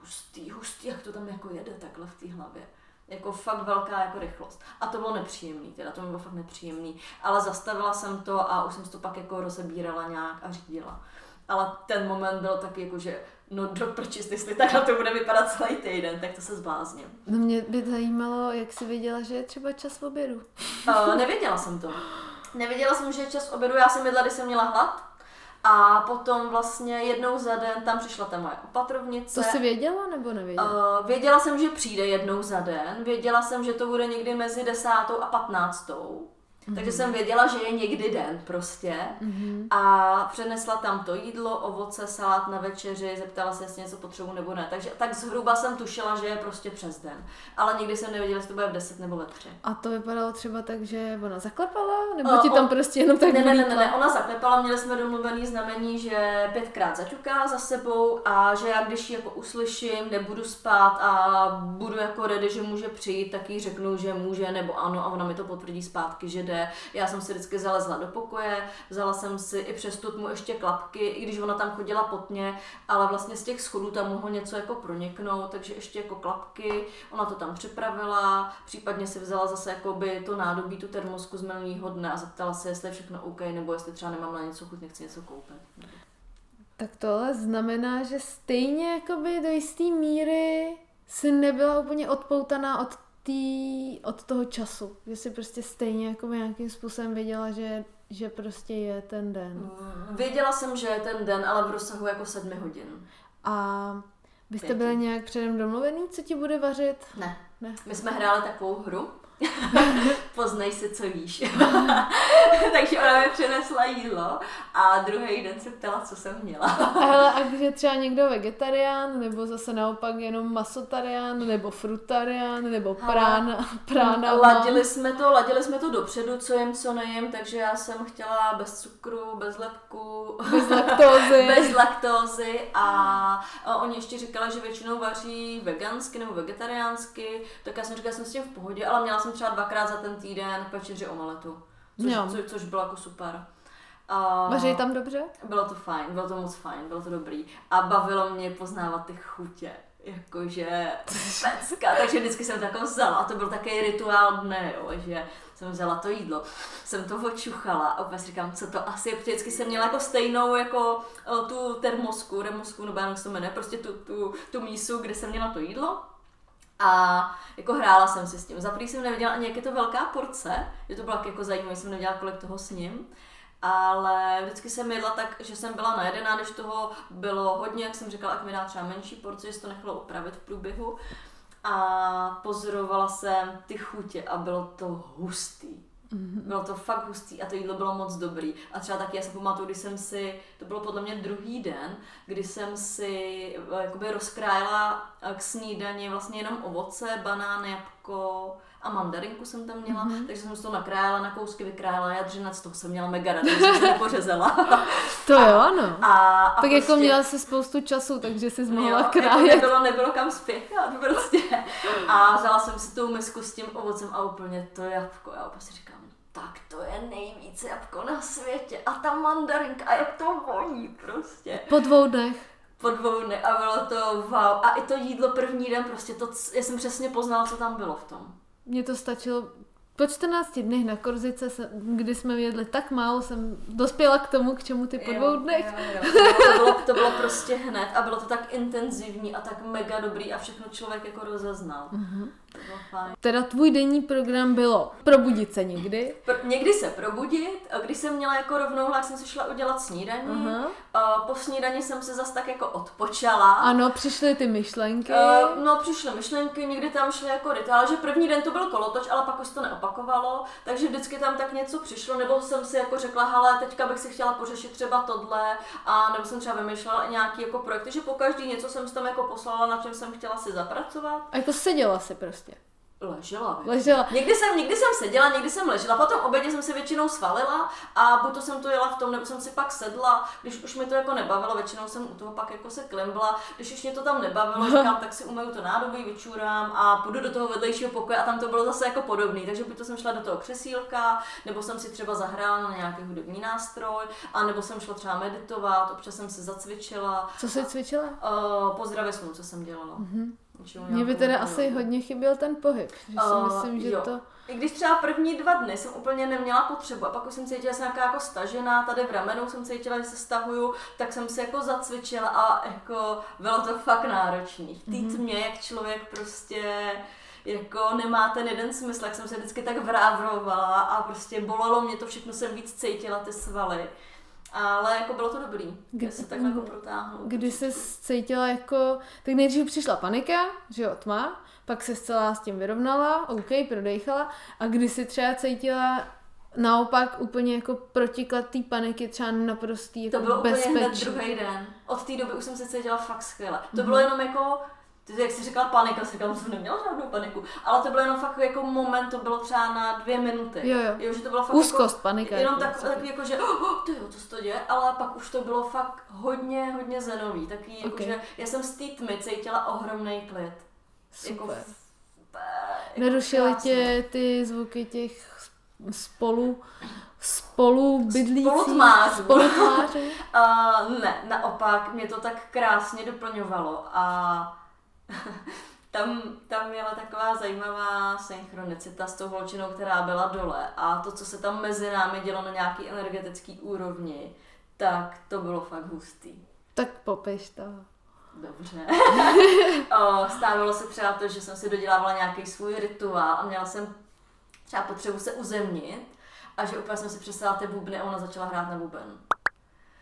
hustý, hustý, jak to tam jako jede takhle v té hlavě. Jako fakt velká jako rychlost. A to bylo nepříjemný, teda to bylo fakt nepříjemný. Ale zastavila jsem to a už jsem to pak jako rozebírala nějak a řídila. Ale ten moment byl taky jako, že no do prčist, jestli takhle to bude vypadat celý týden, tak to se zblázním. No mě by zajímalo, jak jsi věděla, že je třeba čas obědu. Uh, nevěděla jsem to. Nevěděla jsem, že je čas obědu, já jsem jedla, když jsem měla hlad. A potom vlastně jednou za den tam přišla ta moje opatrovnice. To jsi věděla nebo nevěděla? Uh, věděla jsem, že přijde jednou za den. Věděla jsem, že to bude někdy mezi desátou a patnáctou. Mm-hmm. Takže jsem věděla, že je někdy den prostě. Mm-hmm. A přenesla tam to jídlo, ovoce, salát na večeři, zeptala se, jestli něco potřebuji nebo ne. Takže tak zhruba jsem tušila, že je prostě přes den. Ale nikdy jsem nevěděla, jestli to bude v 10 nebo ve 3. A to vypadalo třeba tak, že ona zaklepala? Nebo uh, ti tam on... prostě jenom tak ne, ne, ne, ne, ne, ona zaklepala, měli jsme domluvený znamení, že pětkrát zaťuká za sebou a že já když ji jako uslyším, nebudu spát a budu jako ready, že může přijít, tak jí řeknu, že může nebo ano a ona mi to potvrdí zpátky, že jde jde. Já jsem si vždycky zalezla do pokoje, vzala jsem si i přes tutmu ještě klapky, i když ona tam chodila potně, ale vlastně z těch schodů tam mohlo něco jako proniknout, takže ještě jako klapky, ona to tam připravila, případně si vzala zase jakoby to nádobí, tu termosku z minulého dne a zeptala se, jestli je všechno OK, nebo jestli třeba nemám na něco chuť, nechci něco koupit. Tak to ale znamená, že stejně jakoby do jisté míry si nebyla úplně odpoutaná od tý, od toho času, že si prostě stejně jako nějakým způsobem věděla, že, že prostě je ten den. Mm, věděla jsem, že je ten den, ale v rozsahu jako sedmi hodin. A byste byli nějak předem domluvený, co ti bude vařit? Ne. ne. My jsme hráli takovou hru, Poznej si, co jíš. Takže ona mi přinesla jídlo a druhý den se ptala, co jsem měla. Ale a když je třeba někdo vegetarián, nebo zase naopak jenom masotarián, nebo frutarián, nebo prána, prána. Ladili jsme to, ladili jsme to dopředu, co jim, co nejím, takže já jsem chtěla bez cukru, bez lepku, bez laktózy. bez laktózy a, a oni ještě říkali, že většinou vaří vegansky nebo vegetariánsky, tak já jsem říkala, že jsem s tím v pohodě, ale měla jsem třeba dvakrát za ten týden večeři omeletu, což, co, což bylo jako super. A Vaří tam dobře? Bylo to fajn, bylo to moc fajn, bylo to dobrý. A bavilo mě poznávat ty chutě jakože pecka, takže vždycky jsem to jako vzala a to byl takový rituál dne, jo, že jsem vzala to jídlo, jsem to očuchala a úplně si říkám, co to asi je, vždycky jsem měla jako stejnou jako eh, tu termosku, remosku, nebo jak se to jmenuje, prostě tu, tu, tu mísu, kde jsem měla to jídlo a jako hrála jsem si s tím. Za jsem nevěděla ani, jak je to velká porce, že to bylo jako zajímavé, jsem nevěděla, kolik toho s ním ale vždycky jsem jedla tak, že jsem byla najedená, když toho bylo hodně, jak jsem říkala, jak mi dá třeba menší porci, že se to nechalo opravit v průběhu. A pozorovala jsem ty chutě a bylo to hustý. Mm-hmm. Bylo to fakt hustý a to jídlo bylo moc dobrý. A třeba taky já si pamatuju, když jsem si, to bylo podle mě druhý den, kdy jsem si eh, jakoby rozkrájela k snídani vlastně jenom ovoce, banán, jabko, a mandarinku jsem tam měla, mm-hmm. takže jsem to nakrájela na kousky, vykrájela jadřinec, toho jsem měla mega ráda, jsem se pořezala. to jo, ano. A, a tak jako prostě, jako měla si spoustu času, takže si mohla jo, krájet. Jako nebylo, nebylo kam spěchat prostě. A vzala jsem si tou misku s tím ovocem a úplně to jabko, já prostě říkám, tak to je nejvíc jabko na světě a ta mandarinka a jak to voní prostě. Po dvou dnech po dvou dny a bylo to wow. A i to jídlo první den, prostě to, já jsem přesně poznala, co tam bylo v tom. Mně to stačilo po 14 dnech na Korzice, kdy jsme jedli tak málo, jsem dospěla k tomu, k čemu ty po dvou dnech. Jo, jo. To, bylo, to bylo prostě hned a bylo to tak intenzivní a tak mega dobrý a všechno člověk jako rozeznal. Uh-huh. Teda tvůj denní program bylo probudit se někdy? Pro, někdy se probudit, a když jsem měla jako rovnou tak jsem si šla udělat snídaní. Uh-huh. A po snídani jsem se zase tak jako odpočala. Ano, přišly ty myšlenky. Uh, no, přišly myšlenky, někdy tam šly jako rituál, že první den to byl kolotoč, ale pak už to neopakovalo, takže vždycky tam tak něco přišlo, nebo jsem si jako řekla, hele, teďka bych si chtěla pořešit třeba tohle, a nebo jsem třeba vymýšlela nějaký jako projekty, že po každý něco jsem si tam jako poslala, na čem jsem chtěla si zapracovat. A jako seděla si prostě. Ležela. Ležela. Někdy jsem, někdy jsem seděla, někdy jsem ležela. Potom obědě jsem se většinou svalila a buď to jsem to jela v tom, nebo jsem si pak sedla. Když už mi to jako nebavilo, většinou jsem u toho pak jako se klimbla. Když už mě to tam nebavilo, říkám, tak si umyju to nádobí, vyčurám a půjdu do toho vedlejšího pokoje a tam to bylo zase jako podobný. Takže buď to jsem šla do toho křesílka, nebo jsem si třeba zahrála na nějaký hudební nástroj, a nebo jsem šla třeba meditovat, občas jsem se zacvičila. Co jsi cvičila? Uh, pozdravě snu, co jsem dělala. Mm-hmm. Mně by teda asi hodně chyběl ten pohyb, že si uh, myslím, že jo. to... I když třeba první dva dny jsem úplně neměla potřebu a pak už jsem cítila, že jsem nějaká jako stažená, tady v ramenu jsem cítila, že se stahuju, tak jsem se jako zacvičila a jako bylo to fakt náročný. V té mm-hmm. tmě, jak člověk prostě jako nemá ten jeden smysl, jak jsem se vždycky tak vrávrovala a prostě bolelo mě to všechno, jsem víc cítila ty svaly. Ale jako bylo to dobrý, kdy se tak jako protáhlo. Kdy se cítila jako, tak nejdřív přišla panika, že jo, tma, pak se celá s tím vyrovnala, OK, prodejchala a kdy si třeba cítila naopak úplně jako protiklad té paniky, třeba naprostý jako To bylo bezpečný. úplně hned druhý den. Od té doby už jsem se cítila fakt skvěle. To mm-hmm. bylo jenom jako ty, jak jsi říkala panika, si říkala, jsem neměla žádnou paniku, ale to bylo jenom fakt jako moment, to bylo třeba na dvě minuty. Jo, jo. jo že to bylo fakt Úzkost, jako, panika. Jenom tak, tak jako, že oh, oh, ty jo, to se to děje, ale pak už to bylo fakt hodně, hodně zenový. Taky, jako, okay. že já jsem z té tmy cítila ohromný klid. Jako Super. Jako, jako Nerušily tě ty zvuky těch spolu spolu bydlící? Spolutmářů. Spolutmářů? uh, ne, naopak, mě to tak krásně doplňovalo a tam, tam měla taková zajímavá synchronicita s tou holčinou, která byla dole a to, co se tam mezi námi dělo na nějaký energetický úrovni, tak to bylo fakt hustý. Tak popiš to. Dobře. o, stávalo se třeba to, že jsem si dodělávala nějaký svůj rituál a měla jsem třeba potřebu se uzemnit a že úplně jsem si přestala ty bubny a ona začala hrát na buben.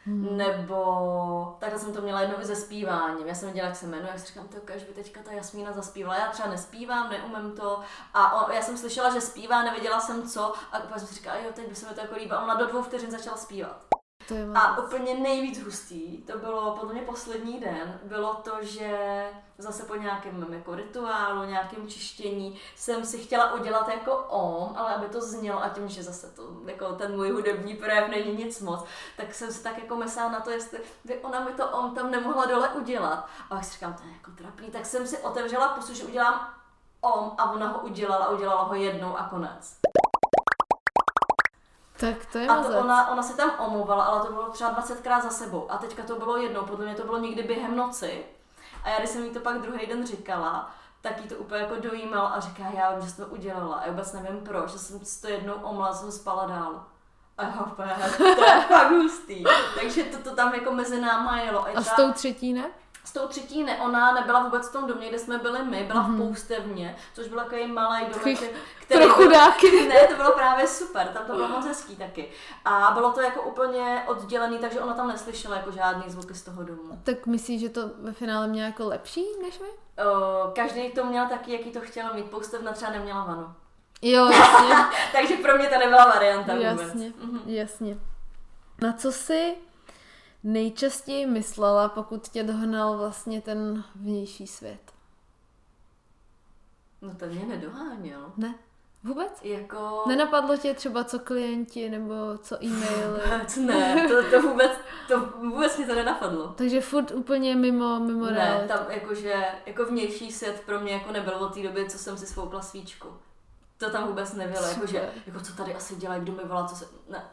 Hmm. Nebo takhle jsem to měla jednou i ze zpíváním. Já jsem viděla, jak se jmenuje, jak si říkám, to když by teďka ta Jasmína zaspívala. Já třeba nespívám, neumím to. A on, já jsem slyšela, že zpívá, nevěděla jsem co. A pak jsem si říkala, jo, teď by se mi to jako líbilo. A ona do dvou vteřin začala zpívat. To je A úplně nejvíc hustý, to bylo podle mě poslední den, bylo to, že zase po nějakém jako rituálu, nějakém čištění jsem si chtěla udělat jako om, ale aby to znělo a tím, že zase to, jako ten můj hudební projev není nic moc, tak jsem si tak jako myslela na to, jestli by ona mi to om tam nemohla dole udělat. A pak si říkám, to je jako trapný, tak jsem si otevřela pusu, že udělám om a ona ho udělala udělala ho jednou a konec. Tak to je a to ona, ona se tam omluvala, ale to bylo třeba 20krát za sebou. A teďka to bylo jednou, podle mě to bylo někdy během noci. A já, když jsem jí to pak druhý den říkala, tak jí to úplně jako dojímal a říká, já vím, že jsi to udělala. A já vůbec nevím proč, že jsem to jednou omla, jsem spala dál. A já úplně, to je fakt hustý. Takže to, to tam jako mezi náma jelo. A, a s tou třetí ne? S tou třetí ne, ona nebyla vůbec v tom domě, kde jsme byli my, byla mm-hmm. v mhm. Poustevně, což byl takový malý domek, který... Pro chudáky. Byl, ne, to bylo právě super, tam to bylo moc hezký taky. A bylo to jako úplně oddělený, takže ona tam neslyšela jako žádný zvuky z toho domu. Tak myslíš, že to ve finále mělo jako lepší než my? O, každý to měl taky, jaký to chtěl mít. Poustevna třeba neměla vanu. Jo, jasně. takže pro mě to nebyla varianta vůbec. Jasně, mm-hmm. jasně. Na co si nejčastěji myslela, pokud tě dohnal vlastně ten vnější svět? No to mě nedoháněl. Ne? Vůbec? Jako... Nenapadlo tě třeba co klienti nebo co e-maily? Vůbec ne, to, to vůbec, to vůbec mě to nenapadlo. Takže furt úplně mimo, mimo Ne, realitu. tam jakože, jako vnější svět pro mě jako nebyl od té doby, co jsem si svoukla svíčku. To tam vůbec nebylo, jakože, jako co tady asi dělají, kdo mi volá, co se, ne,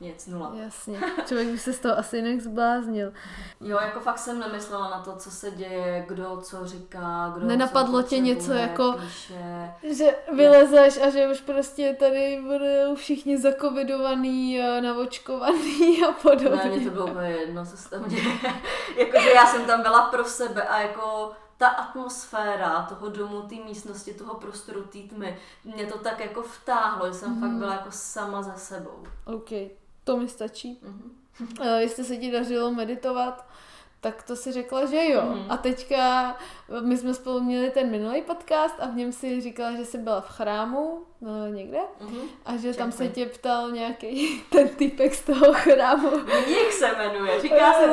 nic, nula. Jasně, člověk by se z toho asi jinak zbláznil. Jo, jako fakt jsem nemyslela na to, co se děje, kdo co říká, kdo Nenapadlo co tě něco jako, píše. že vylezeš a že už prostě tady budou všichni zakovidovaný, navočkovaný a podobně. Ne, mě to bylo úplně jedno, co se tam děje. Jakože já jsem tam byla pro sebe a jako ta atmosféra toho domu, té místnosti, toho prostoru, té tmy, mě to tak jako vtáhlo, že jsem mm. fakt byla jako sama za sebou. OK, to mi stačí. Mm-hmm. Uh, jestli se ti dařilo meditovat, tak to si řekla, že jo. Mm. A teďka my jsme spolu měli ten minulý podcast a v něm si říkala, že jsi byla v chrámu no, někde mm. a že tam se tě ptal nějaký ten typek z toho chrámu. Jak se jmenuje, říká se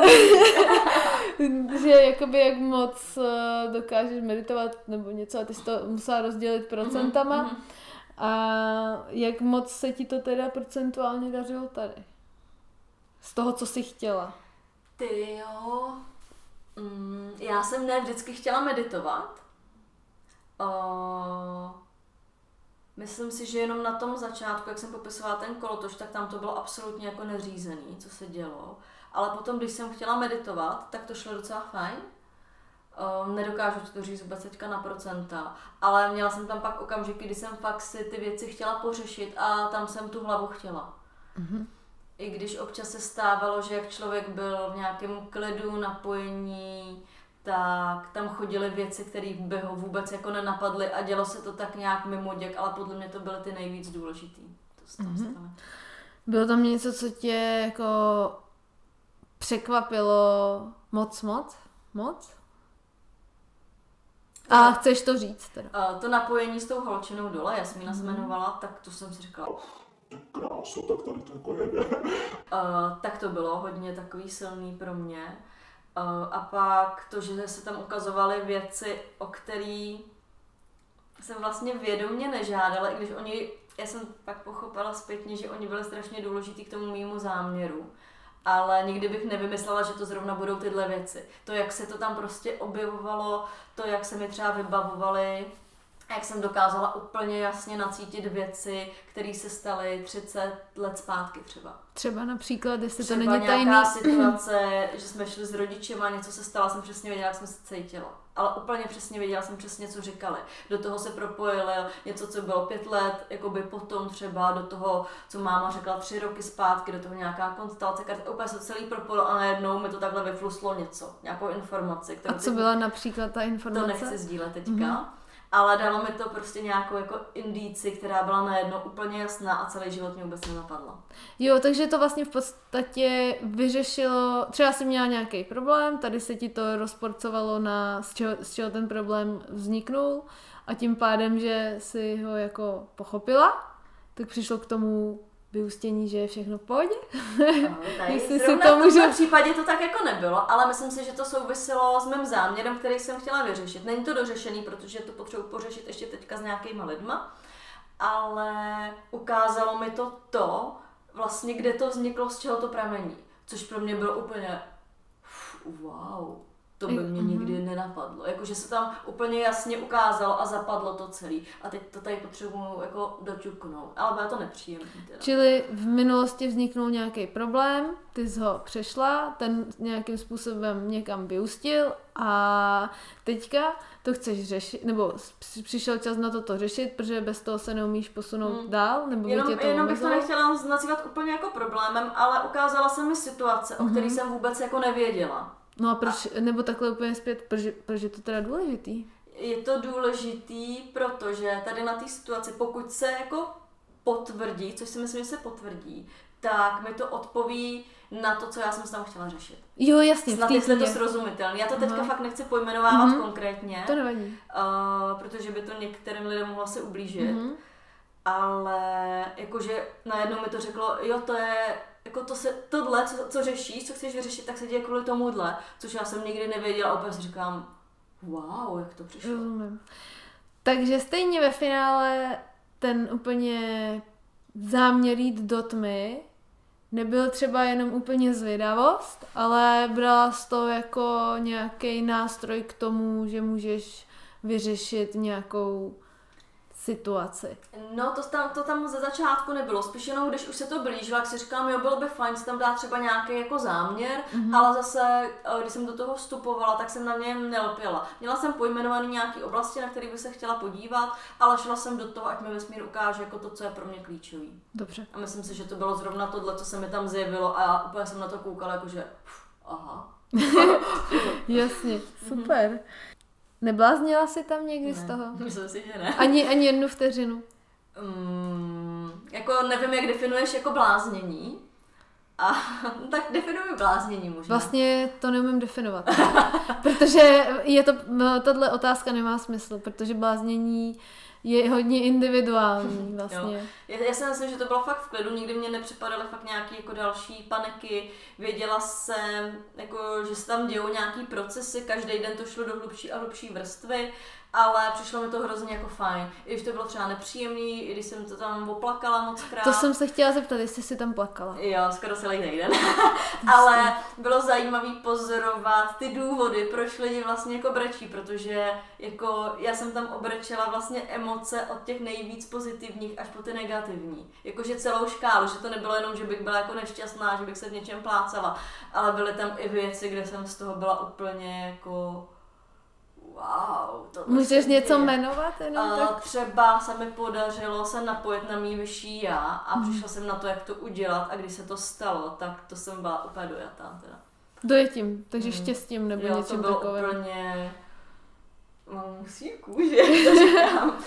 Že jakoby jak moc eh, dokážeš meditovat nebo něco a ty jsi to musela rozdělit procentama. Mm. A jak moc se ti to teda procentuálně dařilo tady? Z toho, co jsi chtěla. Ty jo. Mm, já jsem ne vždycky chtěla meditovat. Uh, myslím si, že jenom na tom začátku, jak jsem popisovala ten kolotoč, tak tam to bylo absolutně jako neřízený, co se dělo. Ale potom, když jsem chtěla meditovat, tak to šlo docela fajn. Um, nedokážu to říct vůbec teďka na procenta, ale měla jsem tam pak okamžiky, kdy jsem fakt si ty věci chtěla pořešit a tam jsem tu hlavu chtěla. Mm-hmm i když občas se stávalo, že jak člověk byl v nějakém klidu, napojení, tak tam chodily věci, které by ho vůbec jako nenapadly a dělo se to tak nějak mimo děk, ale podle mě to byly ty nejvíc důležitý. To se tam mm-hmm. Bylo tam něco, co tě jako překvapilo moc, moc? Moc? A chceš to říct teda? Uh, to napojení s tou holčinou dole, Jasmína mm. se jmenovala, tak to jsem si říkala, kráso, tak tady to jako jede. Uh, tak to bylo hodně takový silný pro mě. Uh, a pak to, že se tam ukazovaly věci, o který jsem vlastně vědomě nežádala, i když oni, já jsem pak pochopila zpětně, že oni byli strašně důležitý k tomu mýmu záměru. Ale nikdy bych nevymyslela, že to zrovna budou tyhle věci. To, jak se to tam prostě objevovalo, to, jak se mi třeba vybavovaly a jak jsem dokázala úplně jasně nacítit věci, které se staly 30 let zpátky třeba. Třeba například, jestli třeba to není tajný. nějaká situace, že jsme šli s rodičema, něco se stalo, jsem přesně věděla, jak jsem se cítila. Ale úplně přesně věděla jsem přesně, co říkali. Do toho se propojilo něco, co bylo pět let, jakoby potom třeba do toho, co máma řekla tři roky zpátky, do toho nějaká konstelace, úplně se celý propojilo a najednou mi to takhle vyfluslo něco, nějakou informaci. Kterou a co byla například ta informace? To nechci sdílet teďka. Mm-hmm ale dalo mi to prostě nějakou jako indici, která byla najednou úplně jasná a celý život mě vůbec nenapadla. Jo, takže to vlastně v podstatě vyřešilo, třeba jsi měla nějaký problém, tady se ti to rozporcovalo na, z čeho, z čeho ten problém vzniknul a tím pádem, že si ho jako pochopila, tak přišlo k tomu vyústění, že je všechno v pohodě. Tady Jestli si to v tomto můžu- případě to tak jako nebylo, ale myslím si, že to souviselo s mým záměrem, který jsem chtěla vyřešit. Není to dořešený, protože to potřebuji pořešit ještě teďka s nějakýma lidma, ale ukázalo mi to to, vlastně kde to vzniklo, z čeho to pramení. Což pro mě bylo úplně wow, to by mě Mhm. nikdy nenapadlo. Jakože se tam úplně jasně ukázalo a zapadlo to celý. A teď to tady potřebuju jako doťuknout. Ale bylo to nepříjemné. Čili v minulosti vzniknul nějaký problém, ty jsi ho přešla, ten nějakým způsobem někam vyústil a teďka to chceš řešit, nebo přišel čas na to to řešit, protože bez toho se neumíš posunout Hmm. dál, nebo by Jenom, tě to jenom bych to nechtěla nazývat úplně jako problémem, ale ukázala se mi situace, o který Mhm. jsem vůbec jako nevěděla. No a proč, nebo takhle úplně zpět, proč, proč je to teda důležitý? Je to důležitý, protože tady na té situaci, pokud se jako potvrdí, což si myslím, že se potvrdí, tak mi to odpoví na to, co já jsem s tam chtěla řešit. Jo, jasně, Snad jestli je to srozumitelné. Já to teďka Aha. fakt nechci pojmenovávat Mhm. konkrétně, To nevadí. uh, protože by to některým lidem mohlo se ublížit. Mhm. ale jakože najednou mi to řeklo, jo, to je, jako to se, tohle, co, co řešíš, co chceš vyřešit, tak se děje kvůli tomuhle, což já jsem nikdy nevěděla, a si říkám, wow, jak to přišlo. Rozumím. Takže stejně ve finále ten úplně záměr jít do tmy nebyl třeba jenom úplně zvědavost, ale brala z to jako nějaký nástroj k tomu, že můžeš vyřešit nějakou situaci. No, to tam, to tam ze začátku nebylo, spíš jenom když už se to blížilo, jak si říkám, jo, bylo by fajn si tam dát třeba nějaký jako záměr, mm-hmm. ale zase, eh, když jsem do toho vstupovala, tak jsem na něm nelpěla. Měla jsem pojmenovaný nějaký oblasti, na které by se chtěla podívat, ale šla jsem do toho, ať mi vesmír ukáže jako to, co je pro mě klíčový. Dobře. A myslím si, že to bylo zrovna tohle, co se mi tam zjevilo a já úplně jsem na to koukala, jakože, pff, aha. Jasně, super. Nebláznila jsi tam někdy z Ne, toho? Myslím si, že ne. Ani, ani jednu vteřinu. Mm, jako nevím, jak definuješ jako bláznění. A tak definuji bláznění možná. Vlastně to neumím definovat. protože je to, tahle otázka nemá smysl, protože bláznění je hodně individuální vlastně. Já, já si myslím, že to bylo fakt v klidu, nikdy mě nepřipadaly fakt nějaký jako další paniky, věděla jsem, jako, že se tam dějou nějaký procesy, každý den to šlo do hlubší a hlubší vrstvy, ale přišlo mi to hrozně jako fajn. I když to bylo třeba nepříjemný, i když jsem to tam oplakala moc krát. To jsem se chtěla zeptat, jestli jsi tam plakala. Jo, skoro celý týden. Ale bylo zajímavé pozorovat ty důvody, proč lidi vlastně jako brečí, protože jako já jsem tam obrečela vlastně emoce od těch nejvíc pozitivních až po ty negativní. Jakože celou škálu, že to nebylo jenom, že bych byla jako nešťastná, že bych se v něčem plácala, ale byly tam i věci, kde jsem z toho byla úplně jako wow. To Můžeš něco jmenovat? Jenom a tak? třeba se mi podařilo se napojit na mý vyšší já a Mhm. přišla jsem na to, jak to udělat a když se to stalo, tak to jsem byla úplně dojatá teda. Dojetím, takže Mhm. štěstím nebo jo, to něčím bylo takovým. úplně mám musí kůže, jak to říkám.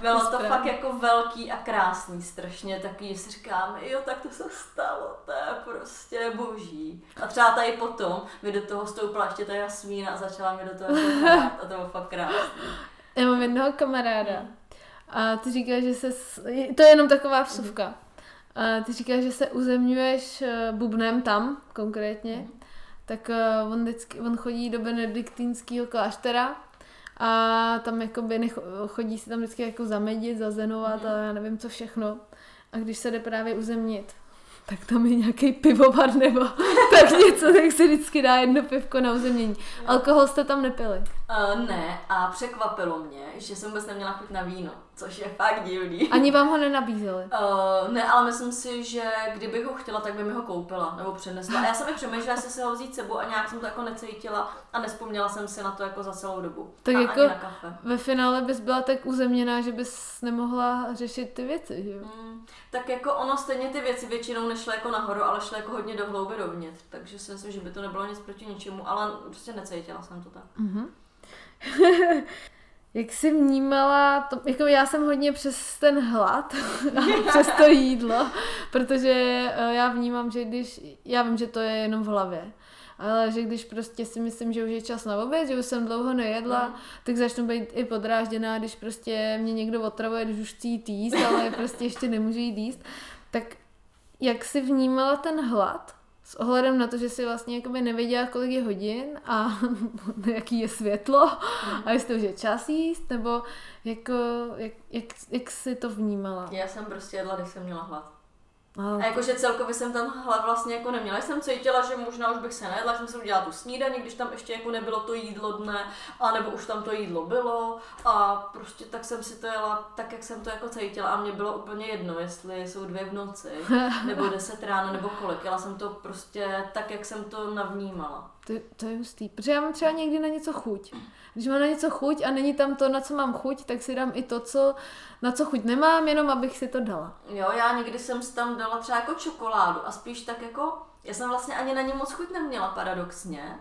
Bylo to Správně. fakt jako velký a krásný, strašně taky, že si říkám, jo, tak to se stalo, to je prostě boží. A třeba tady potom mi do toho stoupla ještě ta Jasmína a začala mi do toho hrát a to bylo fakt krásný. Já mám jednoho kamaráda a ty říkáš, že se... To je jenom taková vsuvka. A ty říkáš, že se uzemňuješ eh, bubnem tam konkrétně, tak eh, on, vždycky, on chodí do benediktínského kláštera a tam jakoby necho, chodí si tam vždycky jako zamedit, zazenovat a já nevím co všechno. A když se jde právě uzemnit, tak tam je nějaký pivovar nebo tak něco, tak si vždycky dá jedno pivko na uzemnění. Alkohol jste tam nepili. Uh, ne, a překvapilo mě, že jsem vůbec neměla chuť na víno, což je fakt divný. Ani vám ho nenabízeli. Uh, ne, ale myslím si, že kdybych ho chtěla, tak by mi ho koupila nebo přinesla. A já jsem mi přemýšlela, jestli si ho vzít sebou a nějak jsem to jako necítila a nespomněla jsem si na to jako za celou dobu. Tak a jako- ani na kafe. Ve finále bys byla tak uzemněná, že bys nemohla řešit ty věci, že jo? Mm, tak jako ono stejně ty věci většinou nešly jako nahoru, ale šly jako hodně do hlouby dovnitř. Takže si myslím, že by to nebylo nic proti ničemu, ale prostě necítila jsem to tak. Mhm. Jak jsi vnímala, to, jako já jsem hodně přes ten hlad a přes to jídlo, protože eh, já vnímám, že když, já vím, že to je jenom v hlavě, ale že když prostě si myslím, že už je čas na oběd, že už jsem dlouho nejedla, Mm. tak začnu být i podrážděná, když prostě mě někdo otravuje, když už chci jít jíst, ale prostě ještě nemůžu jít jíst. Tak jak jsi vnímala ten hlad? S ohledem na to, že jsi vlastně jakoby nevěděla, kolik je hodin a jaký je světlo a jestli už je čas jíst, nebo jako, jak, jak, jak jsi to vnímala? Já jsem prostě jedla, když jsem měla hlad. A, A jakože celkově jsem ten hlad vlastně jako neměla. Jsem cítila, že možná už bych se nejedla, jsem si udělala tu snídaní, když tam ještě jako nebylo to jídlo dne, a nebo už tam to jídlo bylo a prostě tak jsem si to jela tak, jak jsem to jako cítila a mě bylo úplně jedno, jestli jsou dvě v noci, nebo deset ráno, nebo kolik. Jela jsem to prostě tak, jak jsem to navnímala. to, to je hustý, protože já mám třeba někdy na něco chuť. Když mám na něco chuť a není tam to, na co mám chuť, tak si dám i to, co, na co chuť nemám, jenom abych si to dala. Jo, já někdy jsem si tam dala třeba jako čokoládu a spíš tak jako, já jsem vlastně ani na ně moc chuť neměla paradoxně,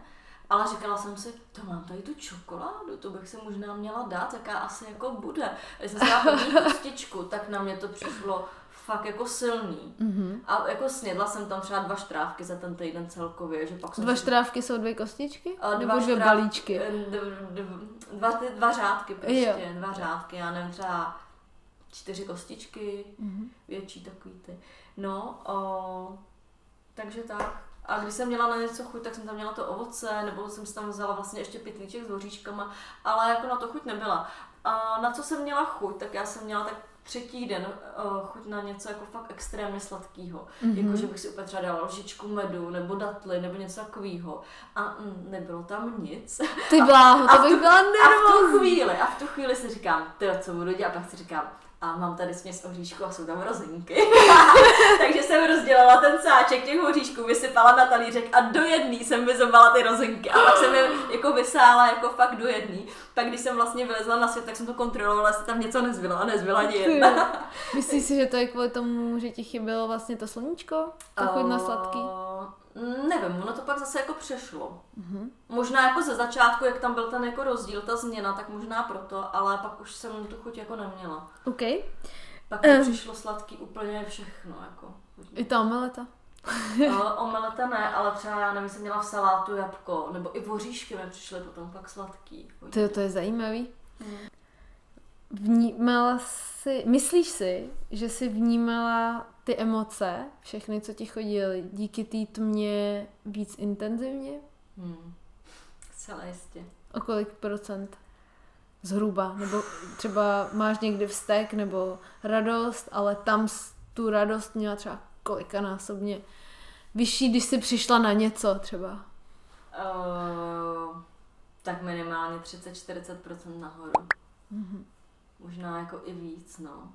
ale říkala jsem si, to mám tady tu čokoládu, to bych si možná měla dát, jaká asi jako bude. Když jsem si dala kostičku, tak na mě to přišlo fakt jako silný. Mhm. A jako snědla jsem tam třeba dva štrávky za ten týden celkově, že pak jsem Dva štrávky jsou dvě kostičky? a Nebo dvě štráv- balíčky? eh, Dva, ty, dva řádky prostě, Jo. dva řádky, já nevím, třeba čtyři kostičky, Mhm. větší takový ty. No, o, takže tak. A když jsem měla na něco chuť, tak jsem tam měla to ovoce, nebo jsem si tam vzala vlastně ještě pytlíček s hoříčkama, ale jako na to chuť nebyla. A na co jsem měla chuť, tak já jsem měla tak třetí den uh, chuť na něco jako fakt extrémně sladkého. Mhm. Mm-hmm. Jako, že bych si úplně třeba dala lžičku medu, nebo datly, nebo něco takového. A mm, nebylo tam nic. Ty bláho, A to bych byla A v tu nervózní. chvíli, a v tu chvíli si říkám, ty co budu dělat, pak si říkám, a mám tady směs oříšku a jsou tam rozinky. Jsem rozdělala ten sáček těch oříšků, vysypala na talířek a do jedný jsem vyzobala ty rozinky. A pak jsem je jako vysála jako fakt do jedný. Pak když jsem vlastně vylezla na svět, tak jsem to kontrolovala, jestli tam něco nezbylo a nezbyla ani jedna. Myslíš si, že to je kvůli tomu, že ti chybělo vlastně to sluníčko? To chuť na sladký? Nevím, ono to pak zase jako přešlo. Mhm. Možná jako ze začátku, jak tam byl ten jako rozdíl, ta změna, tak možná proto, ale pak už jsem tu chuť jako neměla. OK. Pak to Ehm. přišlo sladký úplně všechno, jako. I ta omeleta. Ale omeleta ne, ale třeba já nevím, jsem měla v salátu jabko, nebo i voříšky mi přišly potom fakt sladký. To, to je zajímavý. Mm. Vnímala si, myslíš si, že jsi vnímala ty emoce, všechny, co ti chodily, díky té tmě víc intenzivně? Hmm. Zcela jistě. O kolik procent? Zhruba. Nebo třeba máš někdy vztek nebo radost, ale tam tu radost měla třeba kolikanásobně vyšší, když jsi přišla na něco třeba. Uh, tak minimálně 30-40% nahoru. Mhm. Možná jako i víc, no.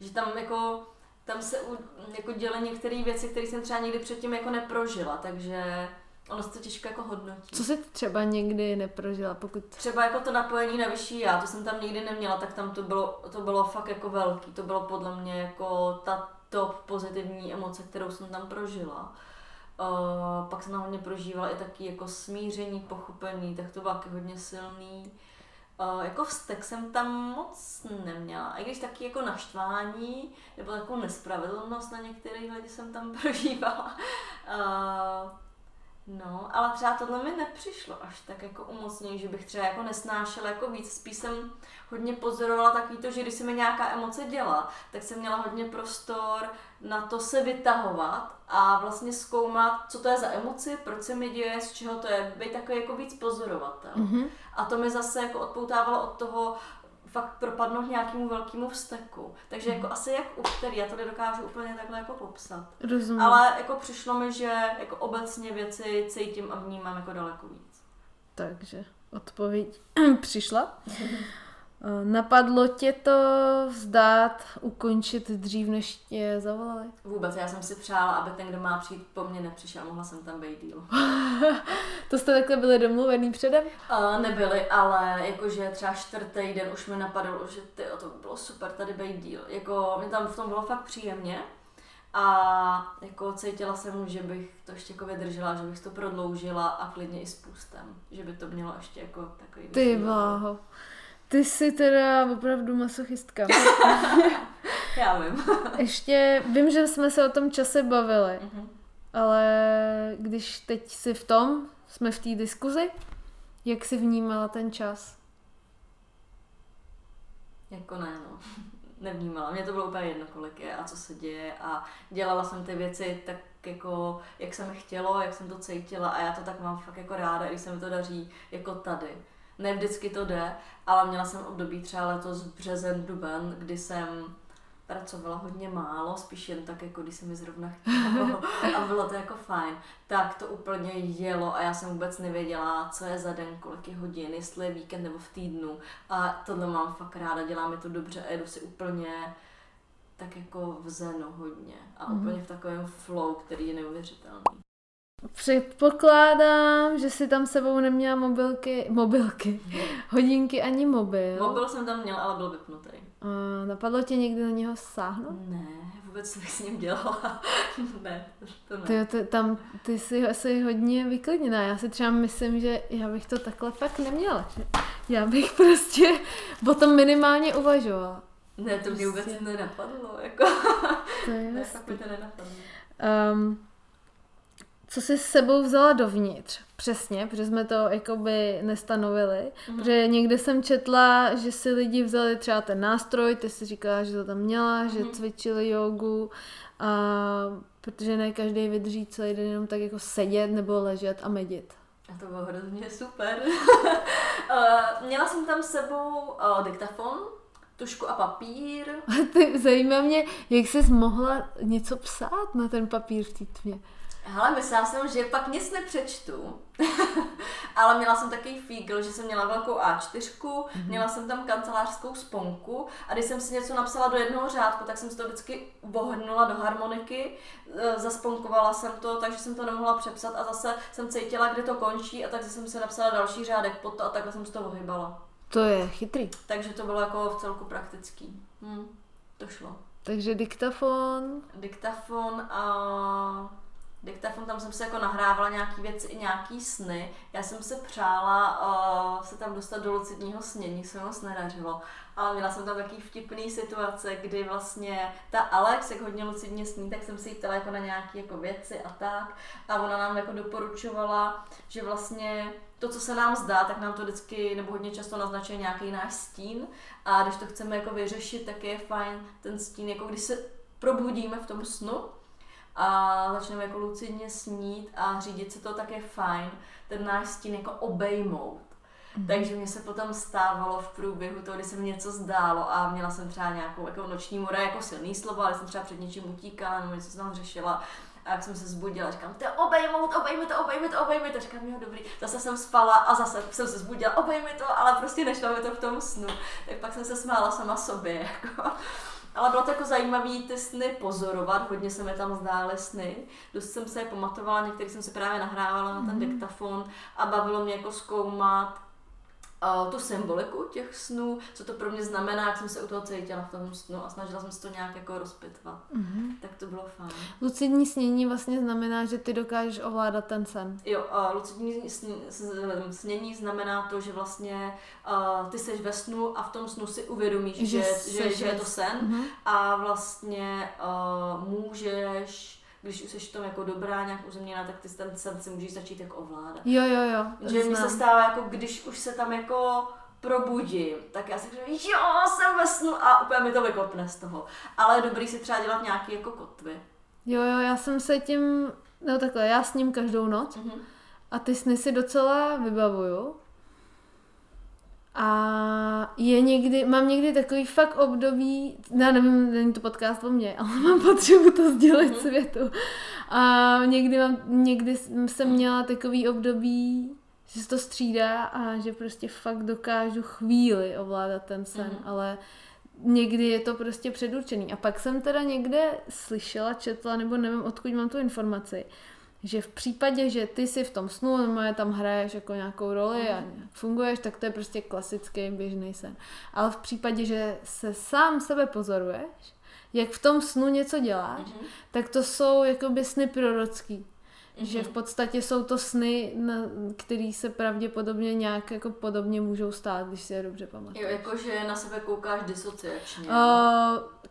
Že tam jako, tam se u, jako děly některé věci, které jsem třeba nikdy předtím jako neprožila, takže ono se to těžko jako hodnotí. Co jsi třeba někdy neprožila, pokud... Třeba jako to napojení na vyšší já, to jsem tam nikdy neměla, tak tam to bylo, to bylo fakt jako velký. To bylo podle mě jako ta top pozitivní emoce, kterou jsem tam prožila. Uh, pak jsem tam hodně prožívala i taky jako smíření, pochopení, tak to bylo hodně silný. Uh, jako vztek jsem tam moc neměla, i když taky jako naštvání nebo takovou nespravedlnost na některé lidi jsem tam prožívala. Uh, No, ale třeba tohle mi nepřišlo až tak jako umocnění, že bych třeba jako nesnášela jako víc. Spíš jsem hodně pozorovala takový to, že když se mi nějaká emoce děla, tak jsem měla hodně prostor na to se vytahovat a vlastně zkoumat, co to je za emoci, proč se mi děje, z čeho to je, být takový jako víc pozorovatel. Mhm. A to mi zase jako odpoutávalo od toho fakt propadnout nějakému velkému vzteku. Takže jako asi jak u který, já to nedokážu úplně takhle jako popsat. Rozumím. Ale jako přišlo mi, že jako obecně věci cítím a vnímám jako daleko víc. Takže odpověď přišla. Eh, Napadlo tě to vzdát, ukončit dřív, než tě zavolali? Vůbec, já jsem si přála, aby ten, kdo má přijít po mně, nepřišel, mohla jsem tam být díl. To jste takhle byli domluvený předem? Uh, nebyly, ale jakože třeba čtvrtý den už mi napadlo, že ty, to by bylo super tady být díl. Jako, mě tam v tom bylo fakt příjemně. A jako cítila jsem, že bych to ještě jako vydržela, že bych to prodloužila a klidně i s půstem. Že by to mělo ještě jako takový Ty vyšší level. Ty jsi teda opravdu masochistka. Já vím. Ještě vím, že jsme se o tom čase bavili, Mhm. ale když teď si v tom, jsme v té diskuzi, jak jsi vnímala ten čas? Jako ne, no. Nevnímala. Mně to bylo úplně jedno, kolik je a co se děje a dělala jsem ty věci tak jako, jak se mi chtělo, jak jsem to cítila a já to tak mám fakt jako ráda, když se mi to daří jako tady. Ne vždycky to jde, ale měla jsem období třeba letos březen, duben, kdy jsem pracovala hodně málo, spíš jen tak, jako když se mi zrovna chtělo a bylo to jako fajn, tak to úplně jelo a já jsem vůbec nevěděla, co je za den, kolik je hodin, jestli je víkend nebo v týdnu a tohle mám fakt ráda, dělá mi to dobře a jedu si úplně tak jako v zenu hodně a Mhm. úplně v takovém flow, který je neuvěřitelný. Předpokládám, že si tam sebou neměla mobilky, mobilky, hodinky ani mobil. Mobil jsem tam měla, ale byl vypnutý. A napadlo tě někdy na něho sáhnout? Ne, vůbec co bych s ním dělala. ne, to ne. Ty, ty, tam, ty jsi asi hodně vyklidněná. Já si třeba myslím, že já bych to takhle fakt neměla. Že Já bych prostě o tom minimálně uvažovala. Ne, to mě vůbec Prostě. nenapadlo, jako. To je Ne, fakt mi to nenapadlo. Um, co jsi s sebou vzala dovnitř? Přesně, protože jsme to jakoby nestanovili. Mhm. Protože někde jsem četla, že si lidi vzali třeba ten nástroj, ty jsi říkala, že to tam měla, že Mhm. cvičili jogu, a protože ne každý vydrží celý den jenom tak jako sedět nebo ležet a medit. A to bylo hrozně super. uh, měla jsem tam s sebou uh, diktafon, tušku a papír. Ty, zajímá mě, jak jsi mohla něco psát na ten papír v té tmě. Hele, myslela jsem, že pak nic nepřečtu, ale měla jsem takový fígl, že jsem měla velkou A4, mm-hmm. měla jsem tam kancelářskou sponku a když jsem si něco napsala do jednoho řádku, tak jsem si to vždycky vohnula do harmoniky, e, zasponkovala jsem to, takže jsem to nemohla přepsat a zase jsem cítila, kde to končí a takže jsem si napsala další řádek pod to a takhle jsem si to ohybala. To je chytrý. Takže to bylo jako v celku praktický. Hm, to šlo. Takže diktafon, diktafon a diktafon, tam jsem se jako nahrávala nějaký věci i nějaký sny. Já jsem se přála uh, se tam dostat do lucidního snění, se mi moc nedařilo. Ale měla jsem tam takový vtipný situace, kdy vlastně ta Alex, jak hodně lucidně sní, tak jsem si jí ptala jako na nějaké jako věci a tak. A ona nám jako doporučovala, že vlastně to, co se nám zdá, tak nám to vždycky nebo hodně často naznačuje nějaký náš stín. A když to chceme jako vyřešit, tak je fajn ten stín, jako když se probudíme v tom snu, a začneme jako lucidně snít a řídit se to, tak je fajn ten náš stín jako obejmout. Mm-hmm. Takže mě se potom stávalo v průběhu toho, kdy se mi něco zdálo a měla jsem třeba nějakou jako noční mora jako silný slovo, ale jsem třeba před něčím utíkala nebo něco jsem tam řešila. A jak jsem se zbudila, říkám, to obejmout, obejmi to, obejmi to, obejmi to. Říkám, jo, dobrý. Zase jsem spala a zase jsem se zbudila, obejmi to, ale prostě nešlo mi to v tom snu. Tak pak jsem se smála sama sobě, jako. Ale bylo to jako zajímavé ty sny pozorovat, hodně se mi tam zdály sny. Dost jsem se je pamatovala, některý jsem se právě nahrávala na ten diktafon a bavilo mě jako zkoumat uh, tu symboliku těch snů, co to pro mě znamená, jak jsem se u toho cítila v tom snu a snažila jsem se to nějak jako rozpitvat. Mhm. Tak to bylo fajn. Lucidní snění vlastně znamená, že ty dokážeš ovládat ten sen. Jo, uh, lucidní sní- s- snění znamená to, že vlastně uh, ty seš ve snu a v tom snu si uvědomíš, Že že, že, že je to sen Mhm. a vlastně uh, můžeš, když už jsi v tom jako dobrá, nějak uzemněná, tak ty ten sen si můžeš začít jako ovládat. Jo, jo, jo. Že mi se stává jako, když už se tam jako probudím, tak já si říkám, jo, jsem ve snu a úplně mi to vykopne z toho. Ale je dobrý si třeba dělat nějaký jako kotvy. Jo, jo, já jsem se tím, no takhle, já s ním každou noc Mhm. a ty sny si docela vybavuju. A je někdy, mám někdy takový fakt období, já nevím, není to podcast o mně, ale mám potřebu to sdělit Mhm. světu. A někdy, mám, někdy jsem měla takový období, že se to střídá a že prostě fakt dokážu chvíli ovládat ten sen, Mhm. ale někdy je to prostě předurčený. A pak jsem teda někde slyšela, četla, nebo nevím, odkud mám tu informaci, že v případě, že ty si v tom snu, normálně tam hraješ jako nějakou roli a funguješ, tak to je prostě klasický běžný sen. Ale v případě, že se sám sebe pozoruješ, jak v tom snu něco děláš, Mhm. tak to jsou jakoby sny prorocký. Že Mhm. v podstatě jsou to sny, na, který se pravděpodobně nějak jako podobně můžou stát, když si je dobře pamatuju. Jo, jakože na sebe koukáš disociačně. Uh,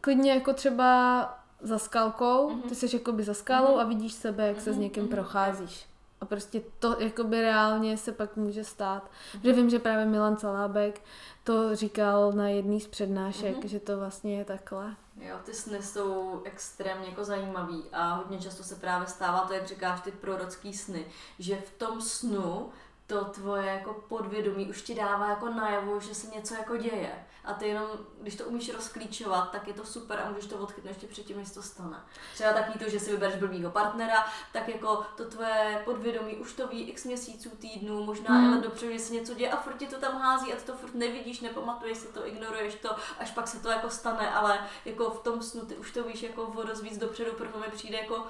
klidně jako třeba za skalkou, Mhm. ty jsi jakoby za skalou Mhm. a vidíš sebe, jak se s Mhm, někým mhm. procházíš. A prostě to jakoby reálně se pak může stát. Mhm. Že vím, že právě Milan Calábek to říkal na jedný z přednášek, Mhm. že to vlastně je takhle. Jo, ty sny jsou extrémně jako zajímavý a hodně často se právě stává to, jak říkáš, ty prorocký sny, že v tom snu to tvoje jako podvědomí už ti dává jako najevo, že se něco jako děje. A ty jenom, když to umíš rozklíčovat, tak je to super a můžeš to odchytnout ještě předtím, než to stane. Třeba taky to, že si vybereš blbýho partnera, tak jako to tvoje podvědomí už to ví x měsíců, týdnů, možná Hmm. mm. i let dopředu, že se něco děje a furt ti to tam hází a ty to furt nevidíš, nepamatuješ si to, ignoruješ to, až pak se to jako stane, ale jako v tom snu ty už to víš jako o dost víc dopředu, proto mi přijde jako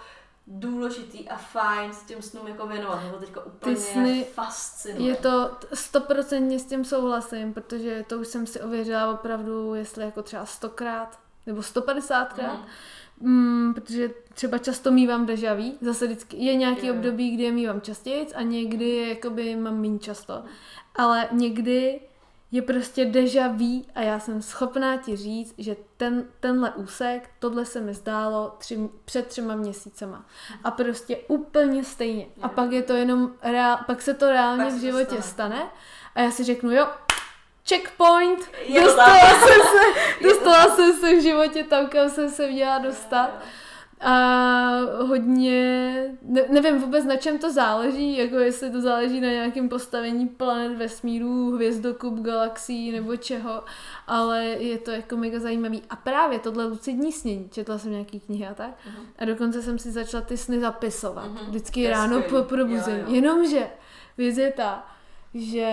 důležitý a fajn s těm snům jako věnovat. To teďka úplně sny- fascinuje. Je to stoprocentně s tím souhlasím, protože to už jsem si ověřila opravdu, jestli jako třeba stokrát nebo 150krát. Mhm. Mm, protože třeba často mývám deja vu, zase vždycky je nějaký jo. období, kdy je mývám častěji a někdy je, jakoby mám méně často. Ale někdy je prostě deja vu a já jsem schopná ti říct, že ten, tenhle úsek, tohle se mi zdálo tři, před třema měsícema. A prostě úplně stejně. A pak je to jenom, reál, pak se to reálně v životě stane. stane. A já si řeknu, jo, checkpoint, Je dostala jsem se, Je dostala jsem se v životě tam, kam jsem se měla dostat. A hodně, ne, nevím vůbec na čem to záleží, jako jestli to záleží na nějakém postavení planet vesmíru, hvězdokup, galaxií nebo čeho, ale je to jako mega zajímavý. A právě tohle lucidní snění, četla jsem nějaký knihy a tak, Mhm. a dokonce jsem si začala ty sny zapisovat, Mhm, vždycky je ráno po probuzení. Jo, jo. Jenomže věc je ta, že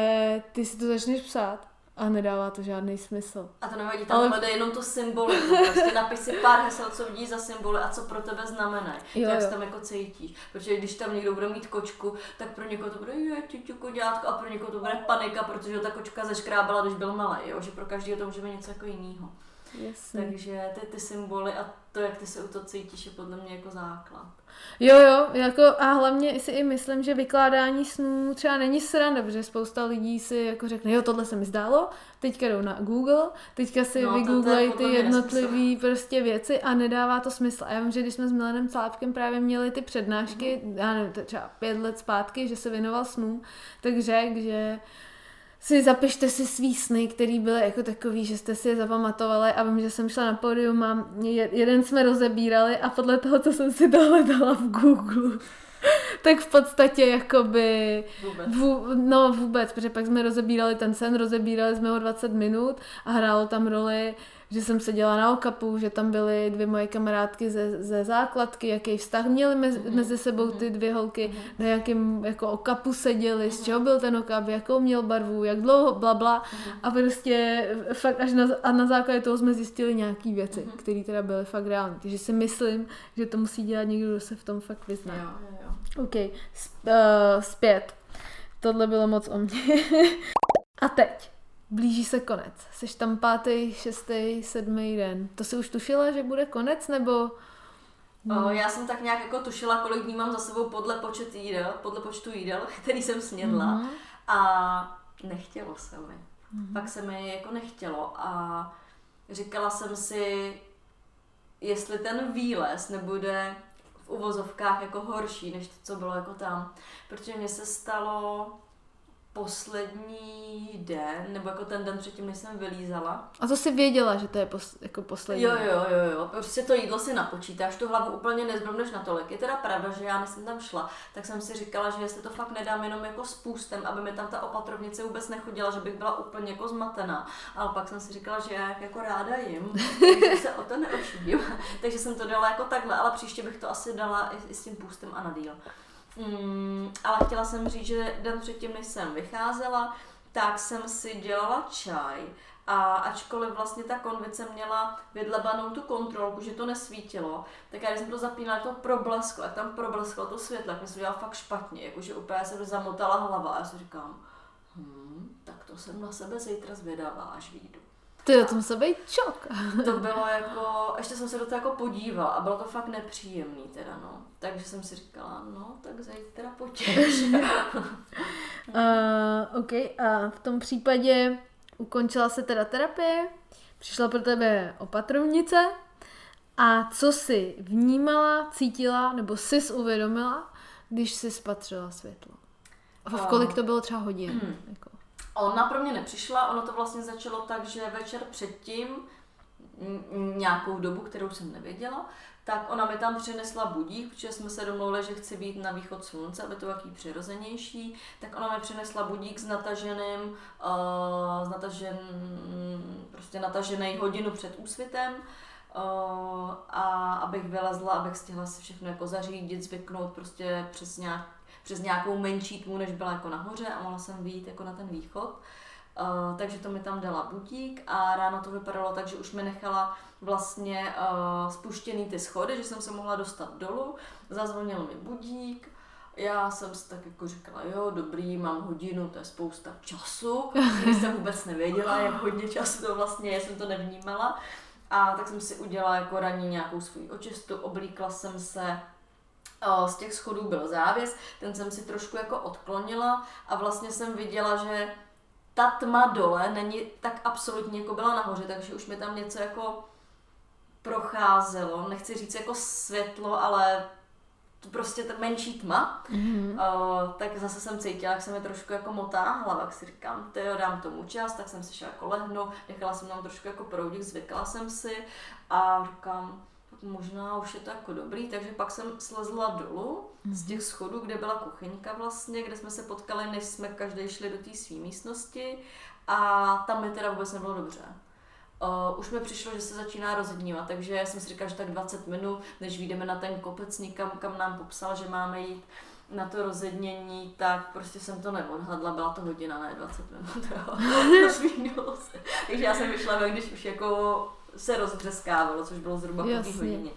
ty si to začneš psát a nedává to žádný smysl. A to nevadí, tam Ale- hledej jenom tu symboliku. Prostě napiš si pár hesel, co vidíš za symboly a co pro tebe znamenají. Jo, Jak jo. se tam jako cítíš. Protože když tam někdo bude mít kočku, tak pro někoho to bude je, ťuťu, koďátko a pro někoho to bude panika, protože ta kočka zeškrábala, když byl malý. Jo? Že pro každého to může být něco jako jiného. Jasně. Takže ty, ty symboly a to, jak ty se u toho cítíš, je podle mě jako základ. Jo, jo, jako a hlavně si i myslím, že vykládání snů třeba není sranda, protože spousta lidí si jako řekne, jo, tohle se mi zdálo, teďka jdou na Google, teďka si No, no, to- to je vygooglej ty jednotlivé prostě věci a nedává to smysl. A já vím, že když jsme s Milanem Cápkem právě měli ty přednášky, Mhm. já nevím, třeba pět let zpátky, že se věnoval snům, tak řekl, že si zapište si svý sny, který byly jako takový, že jste si je zapamatovali a vím, že jsem šla na pódium a je- jeden jsme rozebírali a podle toho, co jsem si dohledala v Google, tak v podstatě jakoby Vůbec. Vů, no vůbec, protože pak jsme rozebírali ten sen, rozebírali jsme ho 20 minut a hrálo tam roli, že jsem seděla na okapu, že tam byly dvě moje kamarádky ze, ze základky, jaký vztah měly mezi, Mhm, mezi sebou ty dvě holky, na jakém jako okapu seděli, z čeho byl ten okap, jakou měl barvu, jak dlouho, bla bla. A prostě fakt až na, a na základě toho jsme zjistili nějaký věci, které teda byly fakt reální. Takže si myslím, že to musí dělat někdo, kdo se v tom fakt vyzná. Jo, jo, jo. OK, sp- uh, zpět. Tohle bylo moc o mně. A teď. Blíží se konec. Jsi tam pátý, šestý, sedmý den. To si už tušila, že bude konec, nebo... O, já jsem tak nějak jako tušila, kolik dní mám za sebou podle počet jídel, podle počtu jídel, který jsem snědla. Mhm. A nechtělo se mi. Pak se mi jako nechtělo a říkala jsem si, jestli ten výlez nebude v uvozovkách jako horší, než to, co bylo jako tam. Protože mně se stalo poslední den, nebo jako ten den předtím, než jsem vylízala, A to si věděla, že to je pos, jako poslední. Jo, jo, jo, jo. Prostě to jídlo si napočítáš, tu hlavu úplně nezbromneš natolik. Je teda pravda, že já než jsem tam šla, tak jsem si říkala, že jestli to fakt nedám jenom jako s půstem, aby mi tam ta opatrovnice vůbec nechodila, že bych byla úplně jako zmatená. Ale pak jsem si říkala, že já jak jako ráda jim, takže se o to neošidím. takže jsem to dala jako takhle, ale příště bych to asi dala i, i s tím půstem a na díl. Mm, ale chtěla jsem říct, že den předtím, než jsem vycházela, tak jsem si dělala čaj a ačkoliv vlastně ta konvice měla vydlebanou tu kontrolku, že to nesvítilo, tak já když jsem to zapínala, to problesklo, jak tam problesklo to světlo, tak mi se fakt špatně, jakože úplně se zamotala hlava a já si říkám, hm, tak to jsem na sebe zítra zvědavá, až vyjdu. Ty o tom musel být šok. To bylo jako, ještě jsem se do toho jako podívala a bylo to fakt nepříjemný teda, no. Takže jsem si říkala, no, tak zajít teda potěž. Uh, OK, a v tom případě ukončila se teda terapie, přišla pro tebe opatrovnice a co jsi vnímala, cítila nebo jsi uvědomila, když jsi spatřila světlo? A v A- kolik to bylo třeba hodin? Hmm. Jako. Ona pro mě nepřišla, ono to vlastně začalo tak, že večer předtím, nějakou dobu, kterou jsem nevěděla, tak ona mi tam přinesla budík, protože jsme se domluvili, že chci být na východ slunce, aby to bylo takový přirozenější, tak ona mi přinesla budík s nataženým, uh, s natažen, prostě natažený hodinu před úsvitem, uh, a abych vylezla, abych stihla si všechno jako zařídit, zvyknout prostě přes nějak přes nějakou menší tmu, než byla jako nahoře a mohla jsem vyjít jako na ten východ. Uh, takže to mi tam dala budík a ráno to vypadalo tak, že už mi nechala vlastně uh, spuštěný ty schody, že jsem se mohla dostat dolů, zazvonil mi budík, já jsem si tak jako říkala, jo, dobrý, mám hodinu, to je spousta času, když jsem vůbec nevěděla, jak hodně času to vlastně je, jsem to nevnímala. A tak jsem si udělala jako ranní nějakou svou očistu, oblíkla jsem se, z těch schodů byl závěs, ten jsem si trošku jako odklonila a vlastně jsem viděla, že ta tma dole není tak absolutní, jako byla nahoře, takže už mi tam něco jako procházelo, nechci říct jako světlo, ale to prostě ta menší tma, Mhm. o, tak zase jsem cítila, jak se mi trošku jako motá hlava, tak si říkám, ty jo, dám tomu čas, tak jsem si šla jako lehnout, nechala jsem tam trošku jako proudík, zvykla jsem si a říkám, možná už je to jako dobrý, takže pak jsem slezla dolů z těch schodů, kde byla kuchyňka vlastně, kde jsme se potkali, než jsme každý šli do té své místnosti a tam mi teda vůbec nebylo dobře. Uh, už mi přišlo, že se začíná rozednívat, takže jsem si říkala, že tak 20 minut, než vyjdeme na ten kopec někam, kam nám popsal, že máme jít na to rozednění, tak prostě jsem to neodhadla, byla to hodina, ne 20 minut, jo. Takže já jsem vyšla ven, když už jako se rozbřeskávalo, což bylo zhruba po hodině.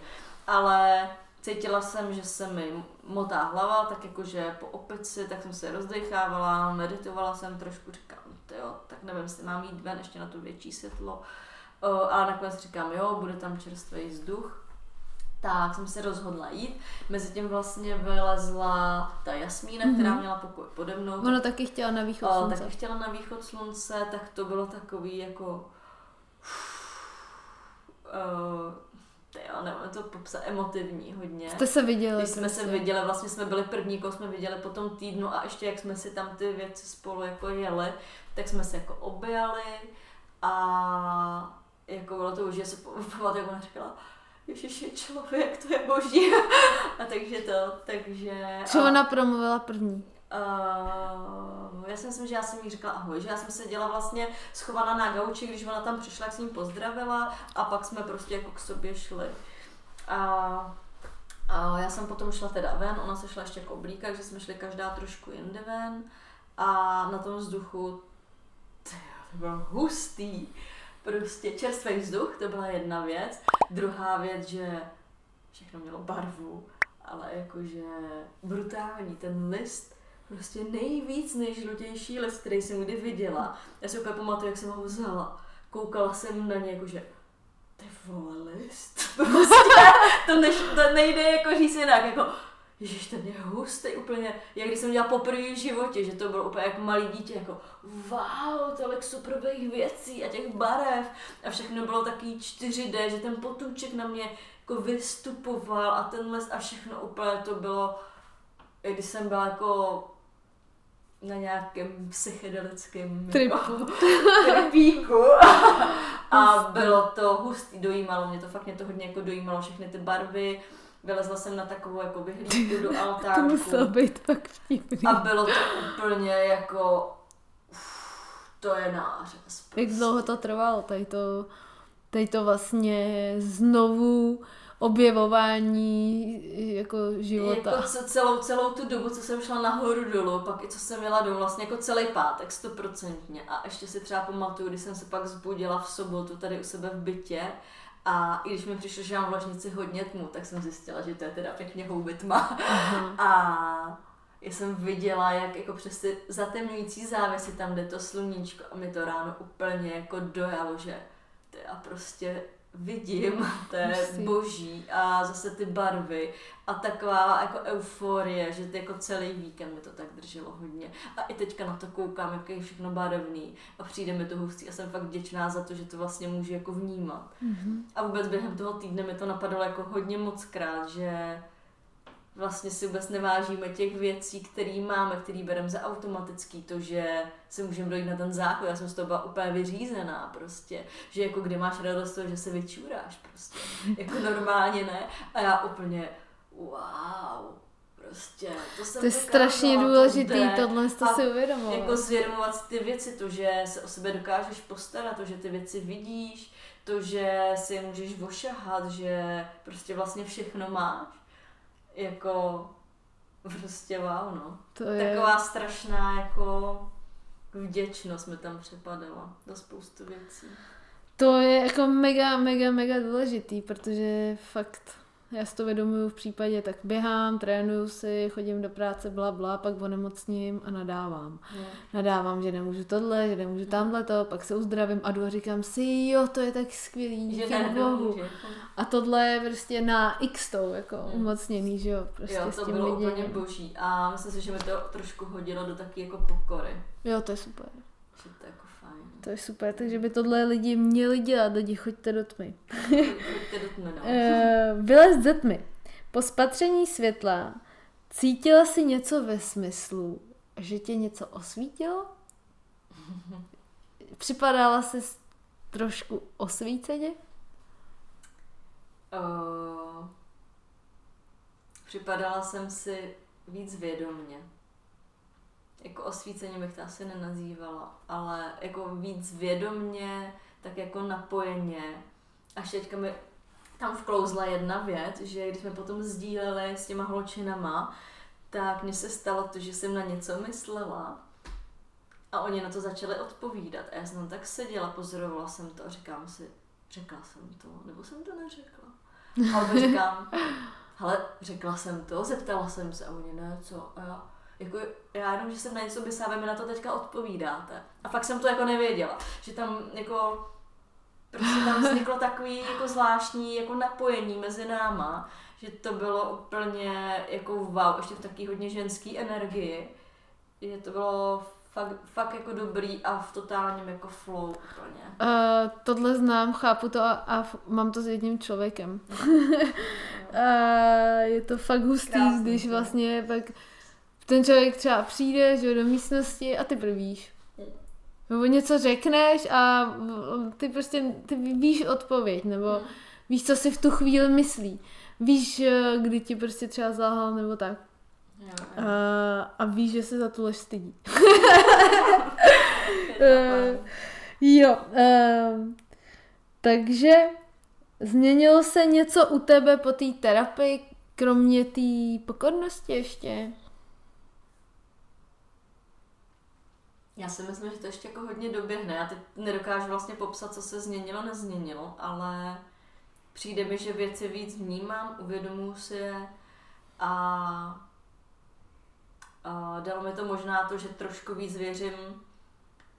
Ale cítila jsem, že se mi motá hlava, tak jakože po opici, tak jsem se rozdechávala, meditovala jsem trošku, říkám, jo, tak nevím, jestli mám jít ven ještě na to větší světlo. Ale nakonec říkám, jo, bude tam čerstvý vzduch. Tak jsem se rozhodla jít. Mezitím vlastně vylezla ta Jasmína, mm-hmm. která měla pokoj pode mnou. Ona taky chtěla na východ slunce. taky chtěla na východ slunce, tak to bylo takový jako... Uh, jo, nevím to popsat, emotivní hodně. Jste se viděli. Když jsme se prostě. viděli, vlastně jsme byli první, koho jsme viděli po tom týdnu a ještě jak jsme si tam ty věci spolu jako jeli, tak jsme se jako objali a jako bylo to už, že se pamatuju, jak ona říkala, Ježiš je člověk, to je boží. a takže to, takže... Co ona promluvila první? Uh, já si myslím, že já jsem jí říkala ahoj, že já jsem seděla vlastně schovaná na gauči, když ona tam přišla, jak s ním pozdravila a pak jsme prostě jako k sobě šli. A, a já jsem potom šla teda ven, ona se šla ještě jako oblíkat, takže jsme šli každá trošku jinde ven a na tom vzduchu, to bylo hustý, prostě čerstvý vzduch, to byla jedna věc. Druhá věc, že všechno mělo barvu, ale jakože brutální, ten list, prostě nejvíc nejžlutější list, který jsem kdy viděla. Já si úplně pamatuju, jak jsem ho vzala. Koukala jsem na ně jakože ty vole list. Prostě to, než, to nejde jako říct jinak, jako Ježiš, ten je hustý úplně, jak když jsem dělala poprvé v životě, že to bylo úplně jako malý dítě, jako wow, tolik superových věcí a těch barev a všechno bylo takový 4D, že ten potůček na mě jako vystupoval a ten les a všechno úplně to bylo, když jsem byla jako na nějakém psychedelickém jako, tripíku. A bylo to hustý, dojímalo mě to, fakt mě to hodně jako dojímalo všechny ty barvy, vylezla jsem na takovou jako vyhlídku do To altárku. muselo být fakt vtipný. a bylo to úplně jako uf, to je nářez. Jak dlouho to trvalo, tady to, tady to vlastně znovu objevování jako života. Jako ce- celou, celou tu dobu, co jsem šla nahoru dolů, pak i co jsem jela domů, vlastně jako celý pátek, stoprocentně. A ještě si třeba pamatuju, když jsem se pak zbudila v sobotu tady u sebe v bytě a i když mi přišlo, že mám v ložnici hodně tmu, tak jsem zjistila, že to je teda pěkně houby tma. A já jsem viděla, jak jako přes ty zatemňující závěsy tam jde to sluníčko a mi to ráno úplně jako dojalo, že a prostě vidím, to je boží a zase ty barvy a taková jako euforie, že ty jako celý víkend mi to tak drželo hodně. A i teďka na to koukám, jak je všechno barevný a přijde mi to hustý a jsem fakt vděčná za to, že to vlastně můžu jako vnímat. Mhm. A vůbec během toho týdne mi to napadalo jako hodně moc krát, že vlastně si vůbec nevážíme těch věcí, které máme, které bereme za automatický, to, že si můžeme dojít na ten záchod, já jsem z toho byla úplně vyřízená prostě, že jako kdy máš radost toho, že se vyčůráš prostě, jako normálně ne, a já úplně wow, prostě, to jsem To je strašně to důležitý, jde. tohle to si uvědomovat. Jako zvědomovat ty věci, to, že se o sebe dokážeš postarat, to, že ty věci vidíš, to, že si je můžeš ošahat, že prostě vlastně všechno máš. Jako prostě wow, no. To je, Taková strašná jako vděčnost mi tam přepadala za spoustu věcí. to je jako mega, mega, mega důležitý, protože fakt já si to vědomuju v případě, tak běhám, trénuju si, chodím do práce, bla, bla, pak onemocním a nadávám. No. Nadávám, že nemůžu tohle, že nemůžu tamhle to, pak se uzdravím a jdu a říkám si, jo, to je tak skvělý, Že díky ne, bohu. A tohle je prostě na x tou, jako Hmm. umocněný, že jo, prostě Jo, s to tím bylo viděním. úplně boží. A myslím si, že mi to trošku hodilo do taky jako pokory. Jo, to je super. Že to jako. To je super, takže by tohle lidi měli dělat, lidi, choďte do tmy. Choďte do tmy, no. Eh, Vylez ze tmy. Po spatření světla cítila si něco ve smyslu, že tě něco osvítilo? Připadala jsi trošku osvíceně? Uh, připadala jsem si víc vědomně. Jako osvíceně bych to asi nenazývala, ale jako víc vědomně, tak jako napojeně. Až teďka mi tam vklouzla jedna věc, že když jsme potom sdíleli s těma holčinama, tak mně se stalo to, že jsem na něco myslela a oni na to začali odpovídat. A já jsem tak seděla, pozorovala jsem to a říkám si, řekla jsem to, nebo jsem to neřekla. A opět říkám, hele, řekla jsem to, zeptala jsem se a oni ne, co? A já, jako, já jenom, že jsem na něco myslela, vy mi na to teďka odpovídáte. A fakt jsem to jako nevěděla, že tam jako prostě tam vzniklo takový jako zvláštní jako napojení mezi náma, že to bylo úplně jako wow, ještě v taky hodně ženský energii, že to bylo fakt, fakt jako dobrý a v totálním jako flow úplně. Uh, tohle znám, chápu to a, a f- mám to s jedním člověkem. a je to fakt hustý, Krásný, když vlastně pak ten člověk třeba přijde že, do místnosti a ty prvíš. Nebo něco řekneš a ty prostě ty víš odpověď, nebo víš, co si v tu chvíli myslí. Víš, eh, kdy ti prostě třeba zalhal nebo tak. Jo, A, jo. a víš, že se za tu lež stydí. Fajn. jo, um, takže změnilo se něco u tebe po té terapii, kromě té pokornosti ještě? Já si myslím, že to ještě jako hodně doběhne. Já teď nedokážu vlastně popsat, co se změnilo, nezměnilo, ale přijde mi, že věci víc vnímám, uvědomuji si je a, a dalo mi to možná to, že trošku víc věřím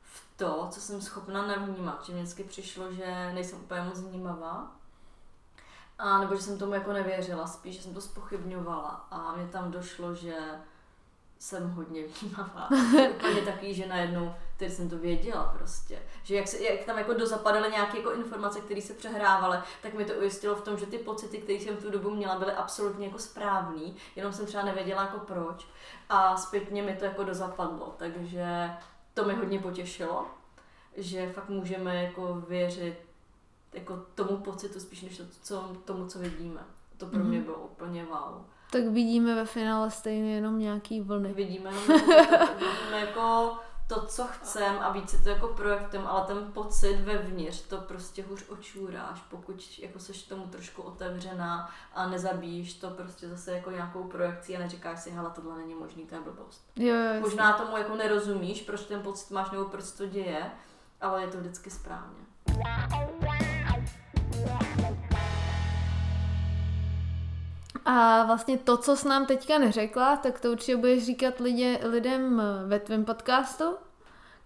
v to, co jsem schopna navnímat. Že mě vždycky přišlo, že nejsem úplně moc vnímavá. A nebo že jsem tomu jako nevěřila, spíš, že jsem to spochybňovala a mě tam došlo, že jsem hodně vnímavá. Úplně takový, že najednou, teď jsem to věděla prostě. Že jak, se, jak tam jako dozapadaly nějaké jako informace, které se přehrávaly, tak mi to ujistilo v tom, že ty pocity, které jsem v tu dobu měla, byly absolutně jako správný, jenom jsem třeba nevěděla jako proč. A zpětně mi to jako dozapadlo, takže to mi hodně potěšilo, že fakt můžeme jako věřit jako tomu pocitu spíš než to, co, tomu, co vidíme. To pro mě Mhm. bylo úplně wow. Tak vidíme ve finále stejně jenom nějaký vlny. Vidíme jenom jako, jako to, co chcem a víc si to jako projektem, ale ten pocit vevnitř, to prostě hůř očůráš, pokud jako seš tomu trošku otevřená a nezabíjíš to prostě zase jako nějakou projekcí a neříkáš si, hele, tohle není možný, to je blbost. Jo, jo. Možná tomu jako nerozumíš, proč ten pocit máš nebo proč to děje, ale je to vždycky správně. A vlastně to, co jsi nám teďka neřekla, tak to určitě budeš říkat lidě, lidem ve tvém podcastu,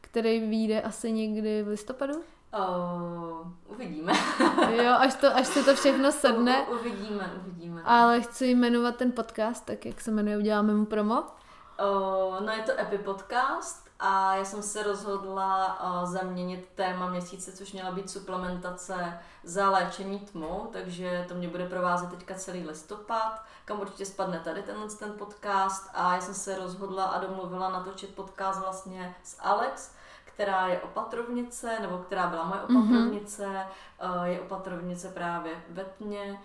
který vyjde asi někdy v listopadu. Uh, uvidíme. Jo, až, to, až se to všechno sedne. U, uvidíme, uvidíme. Ale chci jmenovat ten podcast, tak jak se jmenuje, uděláme mu promo. Uh, no je to Epi Podcast a já jsem se rozhodla uh, zaměnit téma měsíce, což měla být suplementace za léčení tmou, takže to mě bude provázet teďka celý listopad, kam určitě spadne tady tenhle ten podcast a já jsem se rozhodla a domluvila natočit podcast vlastně s Alex, která je opatrovnice, nebo která byla moje opatrovnice, mm-hmm. je opatrovnice právě ve tmě,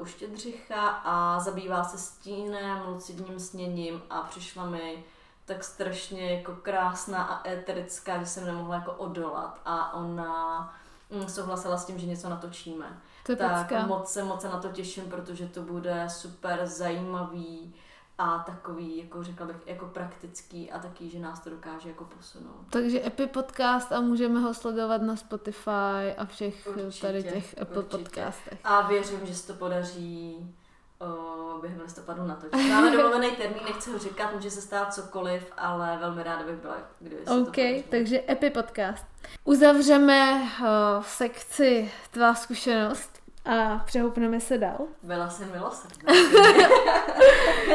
u Štědřicha a zabývá se stínem, lucidním sněním a přišla mi tak strašně jako krásná a éterická, že jsem nemohla jako odolat a ona mm, souhlasila s tím, že něco natočíme. To tak moc se, moc se na to těším, protože to bude super zajímavý a takový, jako řekla bych, jako praktický a taky, že nás to dokáže jako posunout. Takže Epi podcast a můžeme ho sledovat na Spotify a všech Určitě, tady těch Apple určitě. podcastech. A věřím, že se to podaří během listopadu natočit. Máme domluvený termín, nechci ho říkat, může se stát cokoliv, ale velmi ráda bych byla, kdyby se OK, to takže Epi podcast. Uzavřeme uh, sekci Tvá zkušenost a přehoupneme se dál. Byla jsem milosrdná.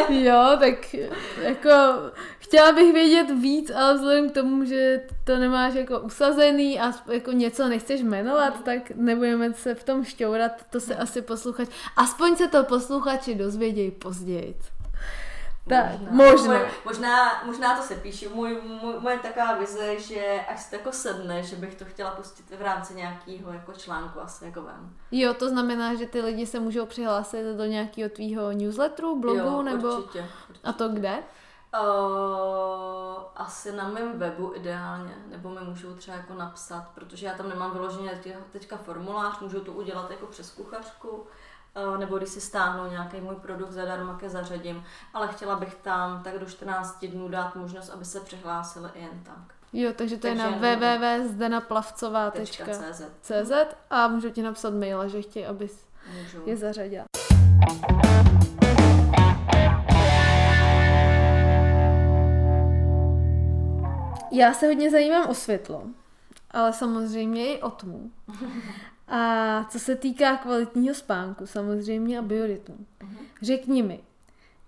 Jo, tak jako chtěla bych vědět víc, ale vzhledem k tomu, že to nemáš jako usazený a jako něco nechceš jmenovat, tak nebudeme se v tom šťourat, to se asi posluchač, aspoň se to posluchači dozvědějí později. Tak, možná. Moje- Možná, možná to se píše. Můj, můj, moje taková vize, že až se jako sedne, že bych to chtěla pustit v rámci nějakého jako článku asi jako ven. Jo, to znamená, že ty lidi se můžou přihlásit do nějakého tvýho newsletteru, blogu, jo, nebo Určitě, určitě. a to kde? Uh, asi na mém webu ideálně, nebo mi můžou třeba jako napsat, protože já tam nemám vyloženě teďka, formulář, můžu to udělat jako přes kuchařku, nebo když si stáhnou nějaký můj produkt zadarmo, ke zařadím, ale chtěla bych tam tak do 14 dnů dát možnost, aby se přihlásili i jen tak. Jo, takže to je Takže na jenom- www.zdenaplavcová.cz CZ. a můžu ti napsat maila, že chtějí, abys Můžu. je zařadila. Já se hodně zajímám o světlo, ale samozřejmě i o tmu. A co se týká kvalitního spánku, samozřejmě a biorytmu. Řekni mi,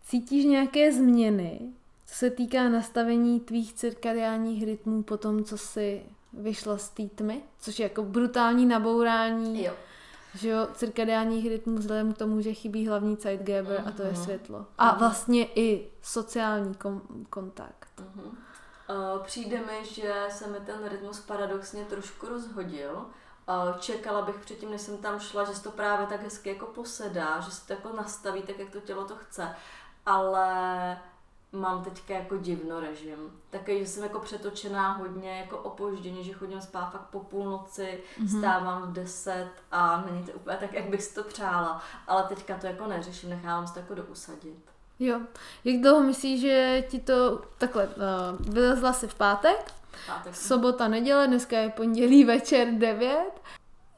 cítíš nějaké změny, co se týká nastavení tvých cirkadiálních rytmů po tom, co jsi vyšla z té tmy? Což je jako brutální nabourání Jo. že jo, cirkadiálních rytmů vzhledem k tomu, že chybí hlavní Zeitgeber a to je Mhm. světlo. A vlastně i sociální kom- kontakt. Mhm. Uh, přijde mi, že se mi ten rytmus paradoxně trošku rozhodil. Čekala bych předtím, než jsem tam šla, že se to právě tak hezky jako posedá, že se to jako nastaví tak, jak to tělo to chce. Ale mám teďka jako divno režim. Takový, že jsem jako přetočená hodně jako opožděně, že chodím spát fakt po půlnoci, mm-hmm. stávám v 10 a není to úplně tak, jak bych si to přála. Ale teďka to jako neřeším, nechávám se to jako dousadit. Jo. Jak dlouho myslíš, že ti to takhle, uh, vylezla si v pátek, Pátek sobota, neděle, dneska je pondělí večer 9.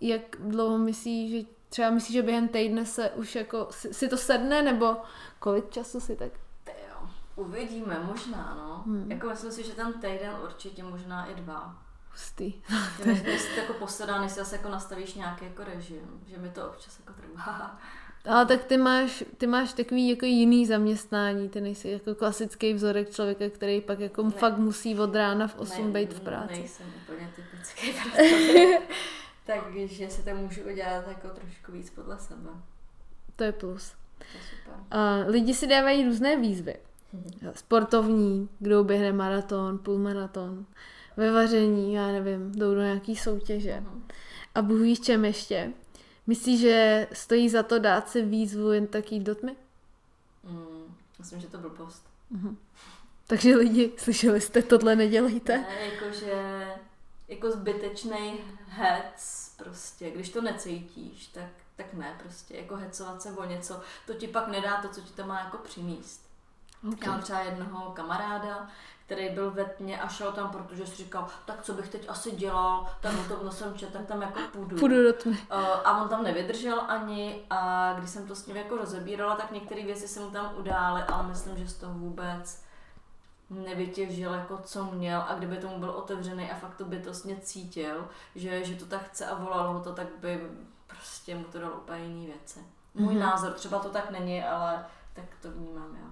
Jak dlouho myslíš, že třeba myslíš, že během týdne se už jako, si, si to sedne, nebo kolik času si tak? Jo, uvidíme, možná, no. Hmm. Jako myslím si, že ten týden určitě, možná i dva. Hustý. Že než, než si to jako posedá, než si zase jako nastavíš nějaký jako režim, že mi to občas jako trvá. Ale tak ty máš, ty máš takový jako jiný zaměstnání, ty nejsi jako klasický vzorek člověka, který pak jako Ne. fakt musí od rána v 8 Ne- být v práci. Nejsem úplně typický. Takže si to můžu udělat jako trošku víc podle sebe. To je plus. To je super. A lidi si dávají různé výzvy. Sportovní, kdo běhne maraton, půlmaraton, ve vaření, já nevím, jdou do nějaký soutěže. Mhm. A Bůh víš čem ještě. Myslíš, že stojí za to dát si výzvu jen tak jít do tmy? Mm, myslím, že to byl post. Takže lidi, slyšeli jste, tohle nedělejte? Ne, jakože jako zbytečný hec prostě, když to necítíš, tak, tak ne prostě, jako hecovat se o něco, to ti pak nedá to, co ti to má jako přinést. Okay. Já mám třeba jednoho kamaráda, který byl ve tmě a šel tam, protože si říkal, tak co bych teď asi dělal, tak o tom jsem čet, tak tam jako půjdu. Půjdu do tmy. Uh, a on tam nevydržel ani a když jsem to s ním jako rozebírala, tak některé věci se mu tam udály, ale myslím, že z toho vůbec nevytěžil jako co měl a kdyby tomu byl otevřený a fakt to bytostně cítil, že, že to tak chce a volalo ho to, tak by prostě mu to dalo úplně jiný věci. Můj Mhm. názor, třeba to tak není, ale tak to vnímám já.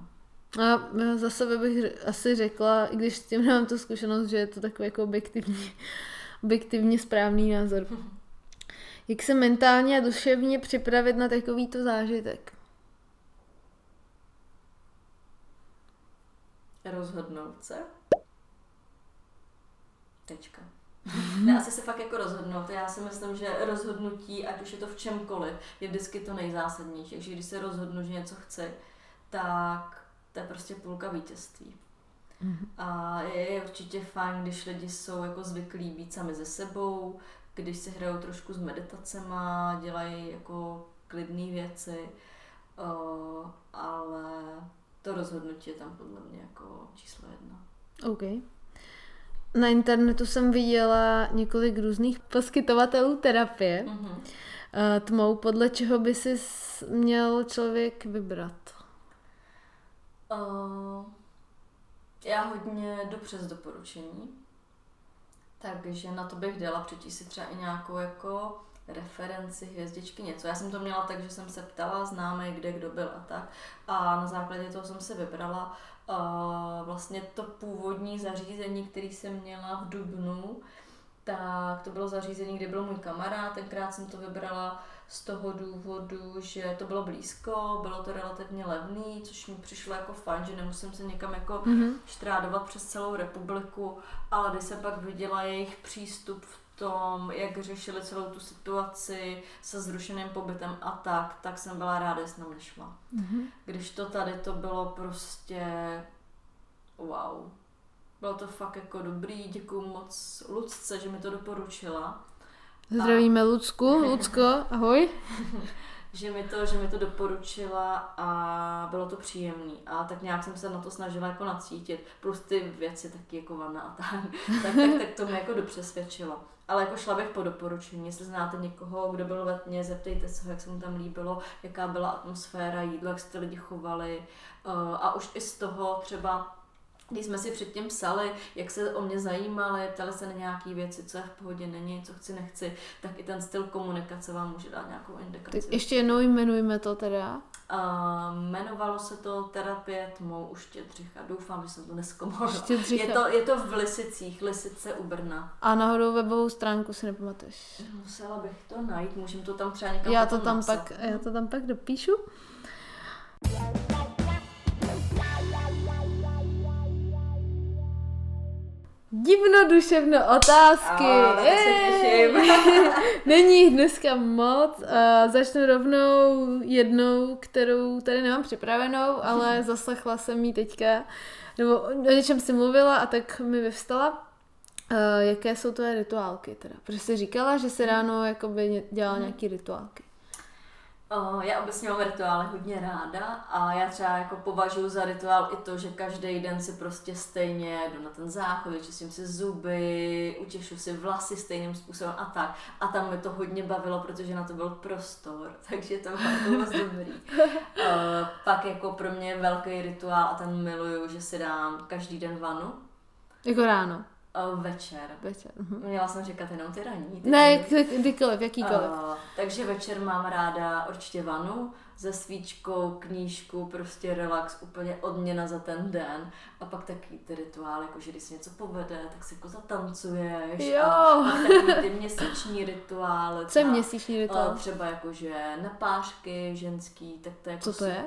A já za sebe bych asi řekla, i když s tím nemám tu zkušenost, že je to takový jako objektivní, objektivně správný názor. Jak se mentálně a duševně připravit na takovýto zážitek? Rozhodnout se. Tečka. Ne, asi se fakt jako rozhodnout. Já si myslím, že rozhodnutí, ať už je to v čemkoliv, je vždycky to nejzásadnější. Takže když se rozhodnu, že něco chci, tak to je prostě půlka vítězství. A je, je určitě fajn, když lidi jsou jako zvyklí být sami ze sebou, když si hrajou trošku s meditacema, dělají jako klidné věci, uh, ale to rozhodnutí je tam podle mě jako číslo jedna. OK. Na internetu jsem viděla několik různých poskytovatelů terapie. Mm-hmm. Tmou, podle čeho by si měl člověk vybrat? Uh, já hodně jdu přes doporučení, takže na to bych dala přečíst si třeba i nějakou jako referenci, hvězdičky, něco. Já jsem to měla tak, že jsem se ptala známé, kde kdo byl a tak. A na základě toho jsem si vybrala uh, vlastně to původní zařízení, který jsem měla v Dubnu, tak to bylo zařízení, kde byl můj kamarád, tenkrát jsem to vybrala z toho důvodu, že to bylo blízko, bylo to relativně levný, což mi přišlo jako fajn, že nemusím se někam jako Mhm. štrádovat přes celou republiku, ale když jsem pak viděla jejich přístup v tom, jak řešili celou tu situaci se zrušeným pobytem a tak, tak jsem byla ráda, že jsem tam nešla. Mhm. Když to tady to bylo prostě wow. Bylo to fakt jako dobrý, děkuju moc Lucce, že mi to doporučila. Zdravíme Lucku. Lucko, ahoj. že mi to, že mi to doporučila a bylo to příjemný. A tak nějak jsem se na to snažila jako nacítit. Plus ty věci taky jako vana a tak. tak, tak, tak to mě jako dopřesvědčilo. Ale jako šla bych po doporučení, jestli znáte někoho, kdo byl ve tmě, zeptejte se jak se mu tam líbilo, jaká byla atmosféra, jídlo, jak se ty lidi chovali. Uh, a už i z toho třeba když jsme si předtím psali, jak se o mě zajímali, ptali se na nějaké věci, co je v pohodě, není, co chci, nechci, tak i ten styl komunikace vám může dát nějakou indikaci. Tak ještě jednou jmenujme to teda. Uh, jmenovalo se to terapie tmou u Štědřicha. Doufám, že jsem to neskomolila. Štědřicha. Je to, je to v Lisicích, Lisice u Brna. A náhodou webovou stránku si nepamatuješ. Musela bych to najít, můžeme to tam třeba někam Já to tam napsat. pak, já to tam pak dopíšu. Divno, duševno, otázky. A, se. Není jich dneska moc. Uh, začnu rovnou jednou, kterou tady nemám připravenou, ale zaslechla jsem ji teďka, nebo o něčem si mluvila a tak mi vyvstala. Uh, jaké jsou tvoje rituálky teda? Protože jsi říkala, že si ráno jakoby dělala nějaký rituálky. Uh, já obecně mám rituály hodně ráda a já třeba jako považuji za rituál i to, že každý den si prostě stejně jdu na ten záchod, vyčistím si zuby, utěšu si vlasy stejným způsobem a tak. A tam mi to hodně bavilo, protože na to byl prostor, takže to bylo moc dobrý. Uh, pak jako pro mě je velký rituál a ten miluju, že si dám každý den vanu, Jako ráno, uh, večer. večer. Mhm. Měla jsem říkat jenom ty ranní. ty Ne, kdykoliv, jakýkoliv. Uh, takže večer mám ráda určitě vanu se svíčkou, knížku, prostě relax, úplně odměna za ten den. A pak taky ty rituály, jako že když se něco povede, tak si jako zatancuješ. Jo. A, a takový ty měsíční rituály. Co je třeba- měsíční a rituál? Třeba jakože napášky ženský, tak to je jako Co to je?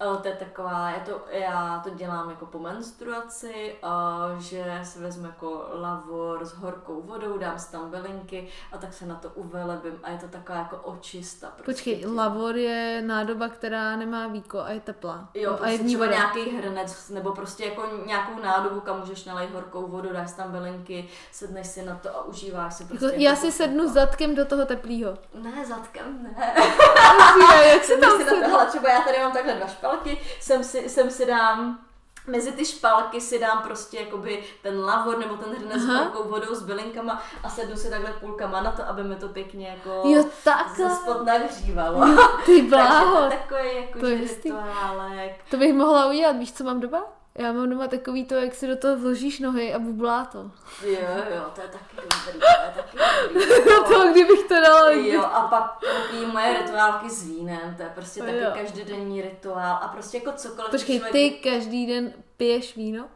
A To je taková, já to, já to dělám jako po menstruaci, a že si vezmu jako lavor s horkou vodou, dám si tam bylinky a tak se na to uvelebím a je to taková jako očista. Prostě Počkej, lavor je nádoba, která nemá víko a je teplá. Jo, a je prostě v ní voda. nějaký hrnec, nebo prostě jako nějakou nádobu, kam můžeš nalej horkou vodu, dáš tam bylinky, sedneš si na to a užíváš si prostě. Jako, já jako si sednu teplo. zadkem do toho teplýho. Ne, zadkem ne. jak se tam si na třeba já tady mám takhle dva špalky, sem si, sem si dám Mezi ty špalky si dám prostě jakoby ten lavor nebo ten hrnec s horkou vodou s bylinkama a sednu si takhle půlkama na to, aby mi to pěkně jako Jo, ze takhle. spod nahřívalo. Ty Takže to bláho. je takový jako To rituálek. To bych mohla udělat, víš, co mám doma? Já mám doma takový to, jak si do toho vložíš nohy a bublá to. Jo, jo, to je taky dobrý, to je taky dobrý. to, kdybych to dala. Jo, a pak takový moje rituálky s vínem, to je prostě taky Jo. každodenní rituál a prostě jako cokoliv. Počkej, člověk- ty každý den piješ víno?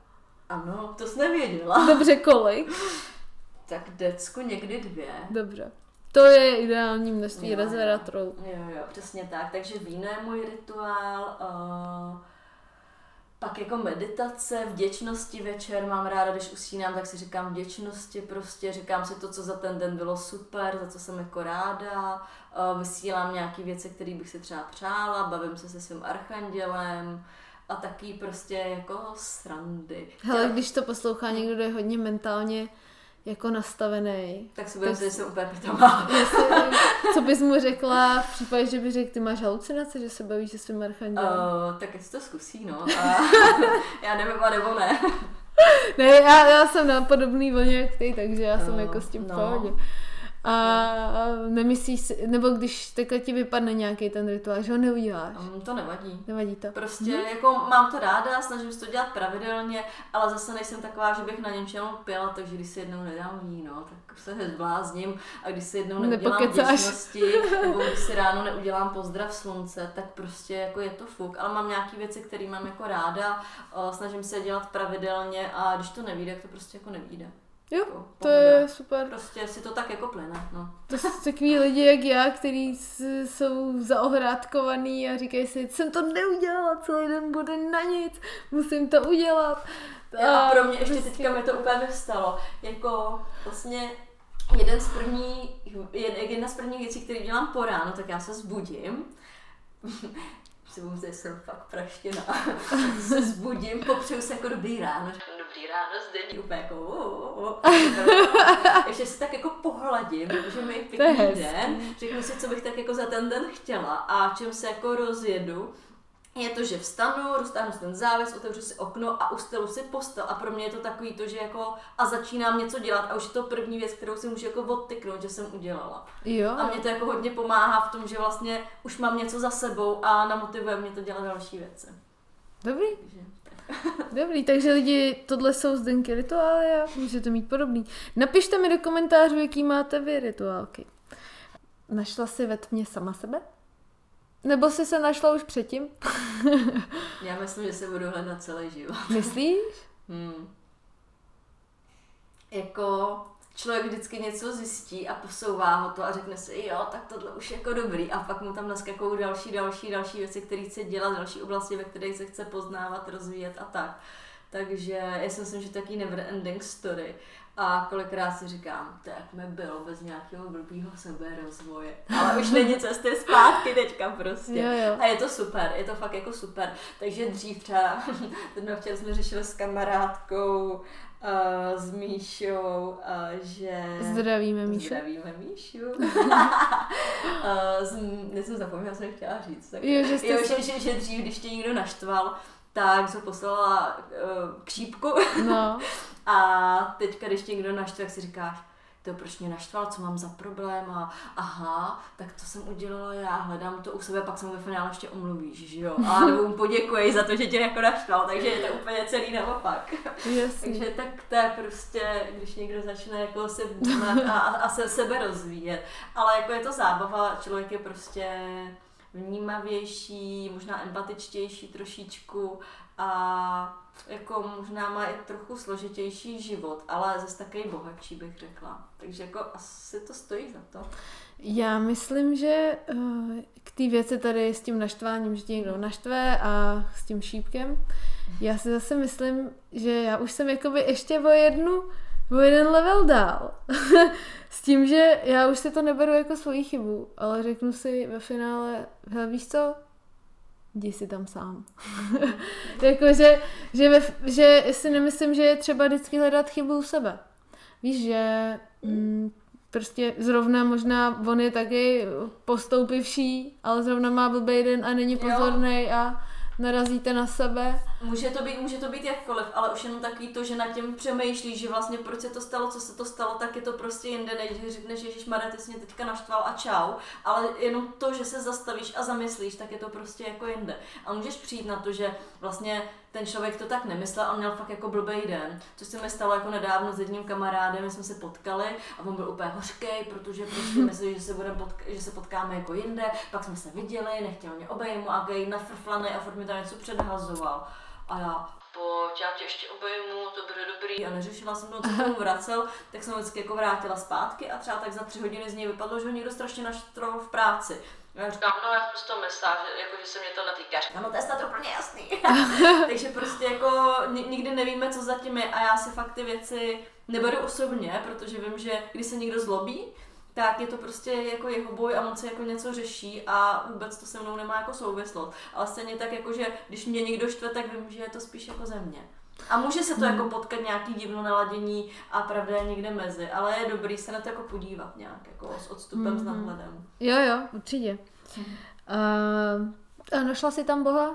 Ano, to jsi nevěděla. Dobře, kolik? Tak decku někdy dvě. Dobře. To je ideální množství Jo, resveratrol. Jo, jo, přesně tak. Takže víno je můj rituál. Uh, pak jako meditace, vděčnosti večer mám ráda, když usínám, tak si říkám vděčnosti prostě, říkám si to, co za ten den bylo super, za co jsem jako ráda, uh, vysílám nějaké věci, které bych si třeba přála, bavím se se svým archandělem a taky prostě jako srandy. Hele, když to poslouchá někdo, kdo je hodně mentálně jako nastavený, Tak si budem Tak- si, že jsem úplně pitomá. co bys mu řekla v případě, že by řekl, ty máš halucinace, že se bavíš se svým archandělem? Uh, tak jestli to zkusí, no. A já nevím, a nebo ne. Ne, já, já jsem na podobný vlně jak ty, takže já jsem No, jako s tím v no. pohodě. A nemyslíš si, nebo když takhle ti vypadne nějaký ten rituál, že ho neuděláš? Um, to nevadí. Nevadí to? Prostě jako mám to ráda, snažím se to dělat pravidelně, ale zase nejsem taková, že bych na něčem pila, takže když si jednou nedám víno, tak se nezblázním a když si jednou neudělám Nepokecáš. vděčnosti, nebo když si ráno neudělám pozdrav slunce, tak prostě jako je to fuk. Ale mám nějaké věci, které mám jako ráda, snažím se je dělat pravidelně a když to nevíde, tak to prostě jako nevíde. Jo, Jako, to je super. Prostě si to tak jako plyne, no. To jsou takový lidi jak já, kteří jsou zaohrádkovaný a říkají si, jsem to neudělala, celý den bude na nic, musím to udělat. A pro mě ještě teďka mi to úplně nevstalo. Jako vlastně jeden z první, jed- jedna z prvních věcí, které dělám po ráno, tak já se zbudím. si budu že jsem fakt praštěná. se zbudím, popřeju se jako dobrý ráno. Dobrý ráno, zde úplně jako o, o. Ještě si tak jako pohladím, že mi pěkný den. Řeknu si, co bych tak jako za ten den chtěla a čem se jako rozjedu je to, že vstanu, roztáhnu si ten závěs, otevřu si okno a ustelu si postel. A pro mě je to takový to, že jako a začínám něco dělat a už je to první věc, kterou si můžu jako odtyknout, že jsem udělala. Jo, A mě to jako hodně pomáhá v tom, že vlastně už mám něco za sebou a namotivuje mě to dělat další věci. dobrý, Takže, dobrý, takže lidi, tohle jsou zdenky rituály a můžete mít podobný. Napište mi do komentářů, jaký máte vy rituálky. Našla si ve tmě sama sebe? Nebo jsi se našla už předtím? já myslím, že se budu hledat celý život. Myslíš? Hmm. Jako člověk vždycky něco zjistí a posouvá ho to a řekne si, jo, tak tohle už jako dobrý a pak mu tam naskakují další, další, další věci, které chce dělat, další oblasti, ve kterých se chce poznávat, rozvíjet a tak. Takže já si myslím, že taky never ending story. A kolikrát si říkám, tak mi bylo bez nějakého blbýho seberozvoje. Ale už není cesty zpátky teďka prostě. Jo, jo. A je to super, je to fakt jako super. Takže dřív třeba, ten včera jsme řešili s kamarádkou, uh, s Míšou, uh, že... Zdravíme, Míšu. Zdravíme Míšu. uh, z, nejsem zapomněla, co jsem chtěla říct. Tak, Jo, že jste jo, že, že, že, dřív, když tě někdo naštval, tak jsem poslala uh, k šípku No, a teďka, když tě někdo naštve, tak si říkáš, to proč mě naštval, co mám za problém a aha, tak to jsem udělala já, hledám to u sebe, pak se mu ve finále ještě omluvíš, že jo? A nebo mu poděkuji za to, že tě jako naštval, takže je to úplně celý naopak. jasně. Takže tak to je prostě, když někdo začne jako se vnímat a, a, a se sebe rozvíjet. Ale jako je to zábava, člověk je prostě vnímavější, možná empatičtější trošičku a jako možná má i trochu složitější život, ale zase taky bohatší bych řekla. Takže jako asi to stojí za to. Já myslím, že eh, k té věci tady s tím naštváním, že tě někdo naštve a s tím šípkem, já si zase myslím, že já už jsem jakoby ještě o jednu, o jeden level dál. s tím, že já už si to neberu jako svoji chybu, ale řeknu si ve finále, hele, víš co, jdi si tam sám. jako, že, že, ve, že si nemyslím, že je třeba vždycky hledat chybu u sebe. Víš, že mm, prostě zrovna možná on je taky postoupivší, ale zrovna má blbý den a není pozorný a narazíte na sebe. Může to, být, může to být jakkoliv, ale už jenom takový to, že nad tím přemýšlíš, že vlastně proč se to stalo, co se to stalo, tak je to prostě jinde, než když řekneš, že Maria, ty jsi mě teďka naštval a čau. Ale jenom to, že se zastavíš a zamyslíš, tak je to prostě jako jinde. A můžeš přijít na to, že vlastně ten člověk to tak nemyslel, on měl fakt jako blbý den. Což se mi stalo jako nedávno s jedním kamarádem, my jsme se potkali a on byl úplně hořký, protože prostě mysleli, že se, potka- že se potkáme jako jinde, pak jsme se viděli, nechtěl mě obejmu a gej nafrflaný a furt mi tam něco předhazoval. A já, pojď, já tě ještě obejmu, to bude dobrý. A neřešila jsem to, co tomu vracel, tak jsem vždycky jako vrátila zpátky a třeba tak za tři hodiny z něj vypadlo, že ho někdo strašně naštval v práci. Já říkám, no já jsem si to myslela, že, jako, že se mě to netýká. Říkám, no to je snad úplně jasný. Takže prostě jako ni- nikdy nevíme, co zatím je a já si fakt ty věci neberu osobně, protože vím, že když se někdo zlobí, tak je to prostě jako jeho boj a on se jako něco řeší a vůbec to se mnou nemá jako souvislost. Ale stejně tak jako, že když mě někdo štve, tak vím, že je to spíš jako ze mě. A může se to jako potkat nějaký divno naladění a pravda je někde mezi, ale je dobrý se na to jako podívat nějak jako s odstupem, s nadhledem. Jo, jo, určitě. Uh, a našla jsi tam Boha?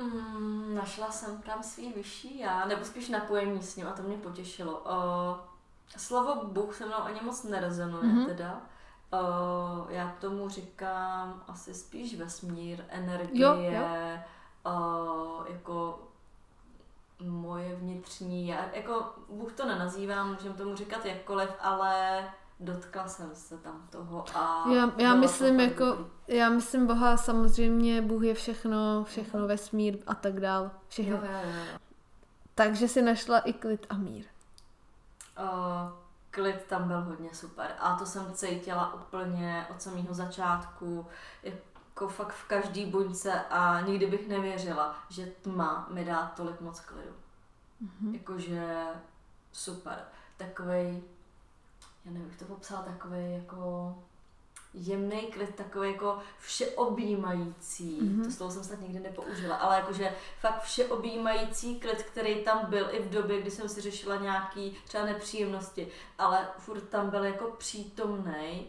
Mm, našla jsem tam svý vyšší já, nebo spíš napojení s ním a to mě potěšilo. Uh, slovo Bůh se mnou ani moc nerezonuje Mhm. teda. Uh, já tomu říkám asi spíš vesmír, energie, Jo, jo. Uh, jako moje vnitřní, já, jako Bůh to nenazývám, můžeme tomu říkat jakkoliv, ale dotkla jsem se tam toho a Já, já myslím jako, dobrý. já myslím Boha samozřejmě, Bůh je všechno, všechno vesmír a tak dál, všechno. Jo, jo. jo. Takže si našla i klid a mír. Uh, klid tam byl hodně super a to jsem cítila úplně od samého začátku, jako fakt v každý buňce a nikdy bych nevěřila, že tma mi dá tolik moc klidu. Mm-hmm. Jakože super. Takovej, já nevím, jak to popsala, takovej jako jemný klid, takový jako všeobjímající, mm-hmm. to slovo jsem snad nikdy nepoužila, ale jakože fakt všeobjímající klid, který tam byl i v době, kdy jsem si řešila nějaký třeba nepříjemnosti, ale furt tam byl jako přítomný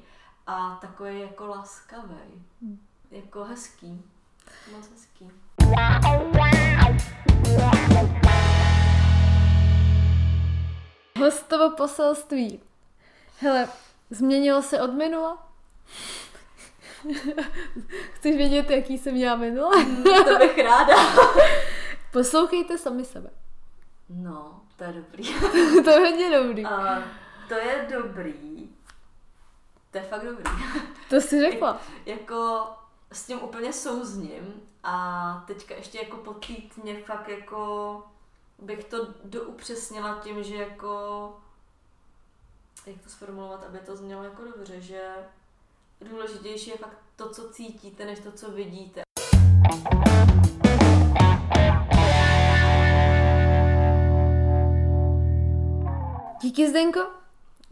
a takový jako laskavý, mm. jako hezký, moc hezký. Hostovo poselství. Hele, změnilo se od minula? Chceš vědět, jaký jsem měla minula? to bych ráda. Poslouchejte sami sebe. No, to je dobrý. to je hodně dobrý. A to je dobrý. To je fakt dobrý. To si řekla. jako s tím úplně souzním a teďka ještě jako po týdně fakt jako bych to doupřesnila tím, že jako jak to sformulovat, aby to znělo jako dobře, že důležitější je fakt to, co cítíte, než to, co vidíte. Díky Zdenko,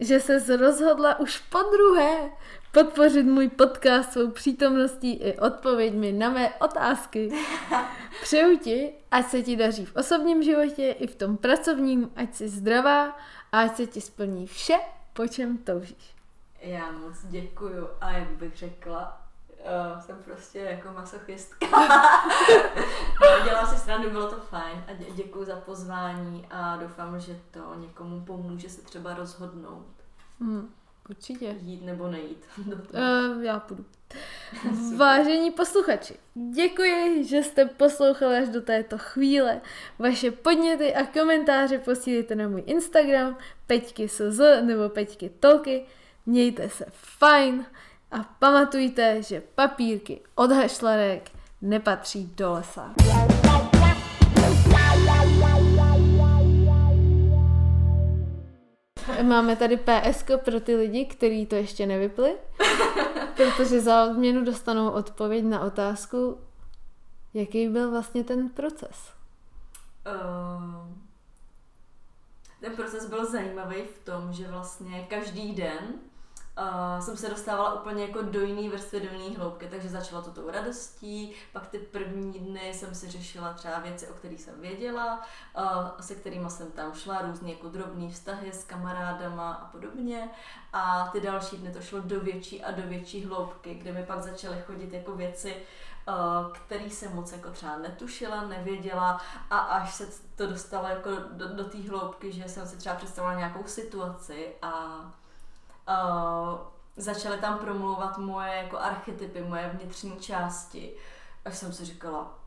že se rozhodla už po druhé podpořit můj podcast svou přítomností i odpověďmi na mé otázky. Přeju ti, ať se ti daří v osobním životě i v tom pracovním, ať jsi zdravá a ať se ti splní vše, po čem toužíš. Já moc děkuju a jak bych řekla, uh, jsem prostě jako masochistka. No, Dělám si stranu, bylo to fajn a dě- děkuju za pozvání a doufám, že to někomu pomůže se třeba rozhodnout, Hmm, určitě. jít nebo nejít. Uh, já půjdu. Vážení posluchači, děkuji, že jste poslouchali až do této chvíle. Vaše podněty a komentáře posílejte na můj Instagram peťky SZ nebo peťky Tolky. Mějte se fajn a pamatujte, že papírky od hašlarek nepatří do lesa. Máme tady PSK pro ty lidi, kteří to ještě nevypli, protože za odměnu dostanou odpověď na otázku, jaký byl vlastně ten proces. Uh, ten proces byl zajímavý v tom, že vlastně každý den uh, jsem se dostávala úplně jako do jiné vrstvy, do jiné hloubky, takže začala to tou radostí, pak ty první dny jsem si řešila třeba věci, o kterých jsem věděla, uh, se kterými jsem tam šla, různé jako drobné vztahy s kamarádama a podobně. A ty další dny to šlo do větší a do větší hloubky, kde mi pak začaly chodit jako věci, který jsem moc jako třeba netušila, nevěděla. A až se to dostalo jako do, do té hloubky, že jsem si třeba představila nějakou situaci a uh, začaly tam promlouvat moje jako archetypy, moje vnitřní části. Až jsem si říkala,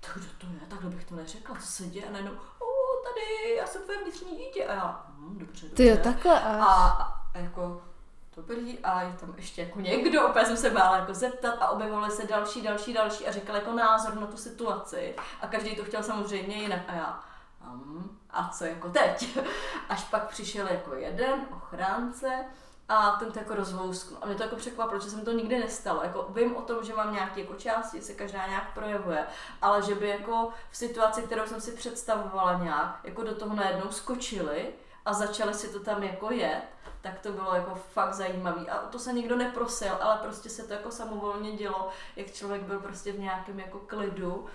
tak kdo to je, takhle bych to neřekla, co se děje, a najednou, o, tady, já jsem tvoje vnitřní dítě, a já, hm, dobře, dobře. Ty jo, takhle až. A, a jako, dobrý, a je tam ještě jako někdo, opět jsem se bála jako zeptat a objevovaly se další, další, další a říkal jako názor na tu situaci a každý to chtěl samozřejmě jinak a já, um, a co jako teď? Až pak přišel jako jeden ochránce a ten to jako rozvousknul. A mě to jako překvapilo, protože jsem to nikdy nestalo. Jako vím o tom, že mám nějaké jako části, se každá nějak projevuje, ale že by jako v situaci, kterou jsem si představovala nějak, jako do toho najednou skočili a začali si to tam jako jet, tak to bylo jako fakt zajímavý. A to se nikdo neprosil, ale prostě se to jako samovolně dělo, jak člověk byl prostě v nějakém jako klidu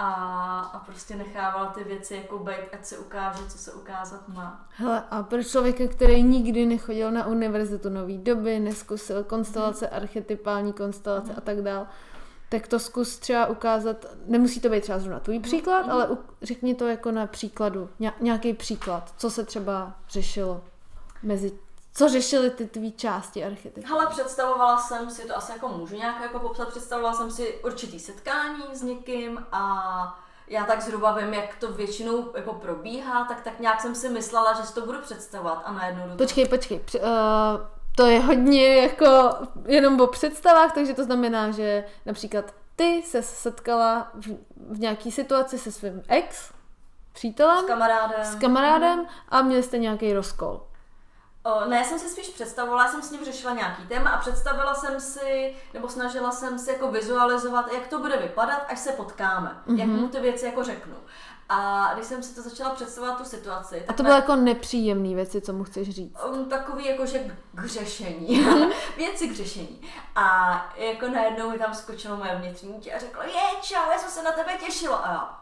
a, a prostě nechával ty věci jako být, ať se ukáže, co se ukázat má. Hele, a pro člověka, který nikdy nechodil na univerzitu nový doby, neskusil konstelace, archetypální konstelace a tak dál, tak to zkus třeba ukázat, nemusí to být třeba zrovna tvůj příklad, ale u, řekni to jako na příkladu, Ně, nějaký příklad, co se třeba řešilo mezi, co řešily ty tvý části archetypy. Hele, představovala jsem si, to asi jako můžu nějak jako popsat, představovala jsem si určitý setkání s někým a já tak zhruba vím, jak to většinou jako probíhá, tak tak nějak jsem si myslela, že si to budu představovat a najednou jdu Počkej, počkej, při- uh, to je hodně jako jenom o představách, takže to znamená, že například ty se setkala v, v nějaký situaci se svým ex, přítelem, s kamarádem. s kamarádem a měli jste nějaký rozkol. O, ne, já jsem si spíš představovala, já jsem s ním řešila nějaký téma a představila jsem si, nebo snažila jsem si jako vizualizovat, jak to bude vypadat, až se potkáme, mm-hmm. jak mu ty věci jako řeknu. A když jsem si to začala představovat tu situaci, A to bylo jako nepříjemné věci, co mu chceš říct. Um, takový jakože k, k řešení. Věci k řešení. A jako najednou mi tam skočilo moje vnitřní dítě a řeklo, je čau, já jsem se na tebe těšila. A já,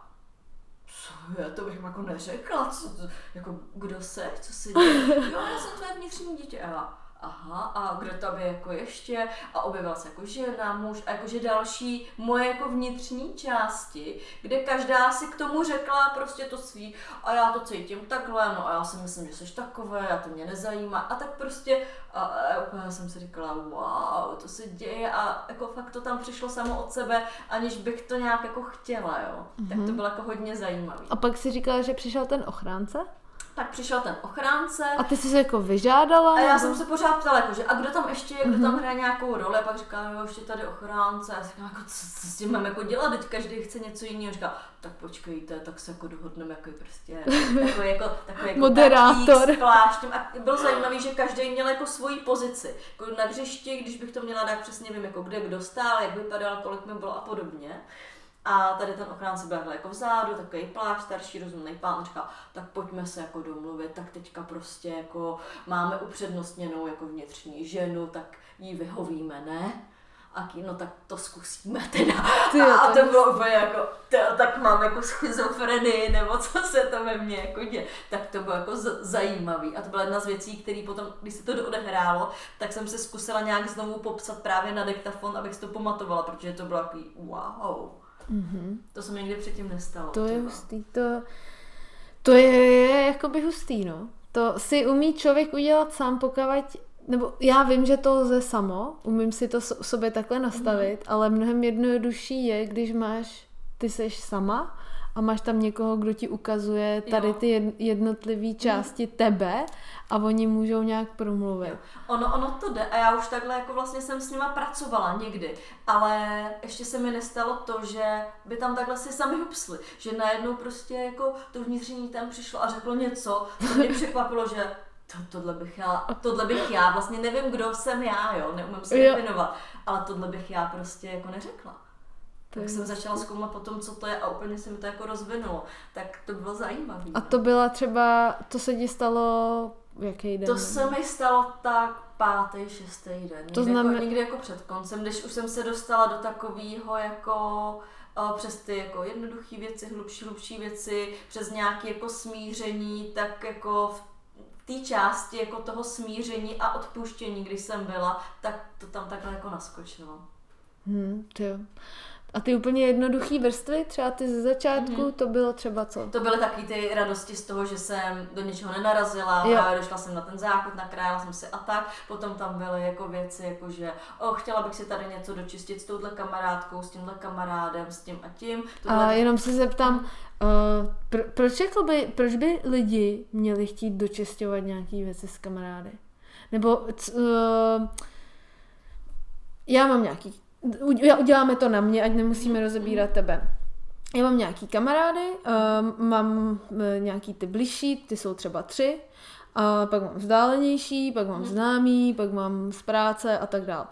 je, to bych jako neřekla, co, to- jako kdo se, co se děje. Jo, já jsem tvoje vnitřní dítě. A já, aha, a kdo tam je jako ještě? A objevila se jako žena, muž a jakože další moje jako vnitřní části, kde každá si k tomu řekla prostě to svý a já to cítím takhle, no a já si myslím, že jsi takové a to mě nezajímá a tak prostě a, a úplně jsem si říkala, wow, to se děje a jako fakt to tam přišlo samo od sebe, aniž bych to nějak jako chtěla, jo. Mm-hmm. Tak to bylo jako hodně zajímavý. A pak si říkala, že přišel ten ochránce? Pak přišel ten ochránce, A ty jsi se jako vyžádala? a já nebo- jsem se pořád ptala, jako, že a kdo tam ještě je, kdo tam hraje nějakou roli, a pak říká, jo, ještě tady ochránce, a já si říkám, jako, co, co s tím mám jako dělat, teď každý chce něco jiného, říká, tak počkejte, tak se jako dohodneme, jako prostě, takový jako, takový jako Moderátor. s pláštěm, a bylo zajímavé, že každý měl jako svoji pozici, jako na hřišti, když bych to měla dát přesně vím, jako kde kdo stál, jak vypadal, kolik mi bylo a podobně. A tady ten ochránce byl takhle jako vzadu, takový plášť, starší rozumný pán, říká, tak pojďme se jako domluvit, tak teďka prostě jako máme upřednostněnou jako vnitřní ženu, tak jí vyhovíme, ne? A ký, no tak to zkusíme teda. Ty jo, a to to bylo úplně jako, tyjo, tak mám jako schizofrenii, nebo co se to ve mně jako děje. Tak to bylo jako z- zajímavý. A to byla jedna z věcí, které potom, když se to odehrálo, tak jsem se zkusila nějak znovu popsat právě na diktafon, abych si to pamatovala, protože to bylo takový wow. Mhm. To se mi nikdy předtím nestalo. To je třeba. hustý, to, to je, je jakoby hustý, no. To si umí člověk udělat sám, pokud, nebo já vím, že to lze samo, umím si to so- sobě takhle nastavit, Mhm. ale mnohem jednodušší je, když máš, ty seš sama a máš tam někoho, kdo ti ukazuje tady Jo. Mhm. ty jed- jednotlivé části tebe a oni můžou nějak promluvit. Ono, ono to jde a já už takhle jako vlastně jsem s nima pracovala někdy, ale ještě se mi nestalo to, že by tam takhle si sami hupsli, že najednou prostě jako to vnitřní tam přišlo a řeklo něco, co mě překvapilo, že to, tohle, bych já, tohle bych já, vlastně nevím, kdo jsem já, jo, neumím se Jo. definovat, ale tohle bych já prostě jako neřekla. Tak jsem začala zkoumat potom, co to je a úplně se mi to jako rozvinulo. Tak to bylo zajímavé. A to byla třeba, to se ti stalo jaký den? To se mi stalo tak pátý, šestý den. To Někdy, znamen- jako, někdy jako před koncem, když už jsem se dostala do takového jako eh, přes ty jako jednoduché věci, hlubší, hlubší věci, přes nějaké jako smíření, tak jako v té části jako toho smíření a odpuštění, když jsem byla, tak to tam takhle jako naskočilo. Hmm, to jo. A ty úplně jednoduchý vrstvy, třeba ty ze začátku, Mhm. to bylo třeba co? To byly taky ty radosti z toho, že jsem do něčeho nenarazila, Jo. právě došla jsem na ten záchod, nakrájela jsem si a tak. Potom tam byly jako věci, jako že oh, chtěla bych si tady něco dočistit s touhle kamarádkou, s tímhle kamarádem, s tím a tím. A Tohle... jenom se zeptám, uh, pro, proč, jakoby, proč by lidi měli chtít dočisťovat nějaký věci s kamarády? Nebo c, uh, já mám nějaký, uděláme to na mě, ať nemusíme rozebírat tebe. Já mám nějaký kamarády, uh, mám uh, nějaký ty bližší, ty jsou třeba tři, a pak mám vzdálenější, pak mám známý, pak mám z práce a tak dál.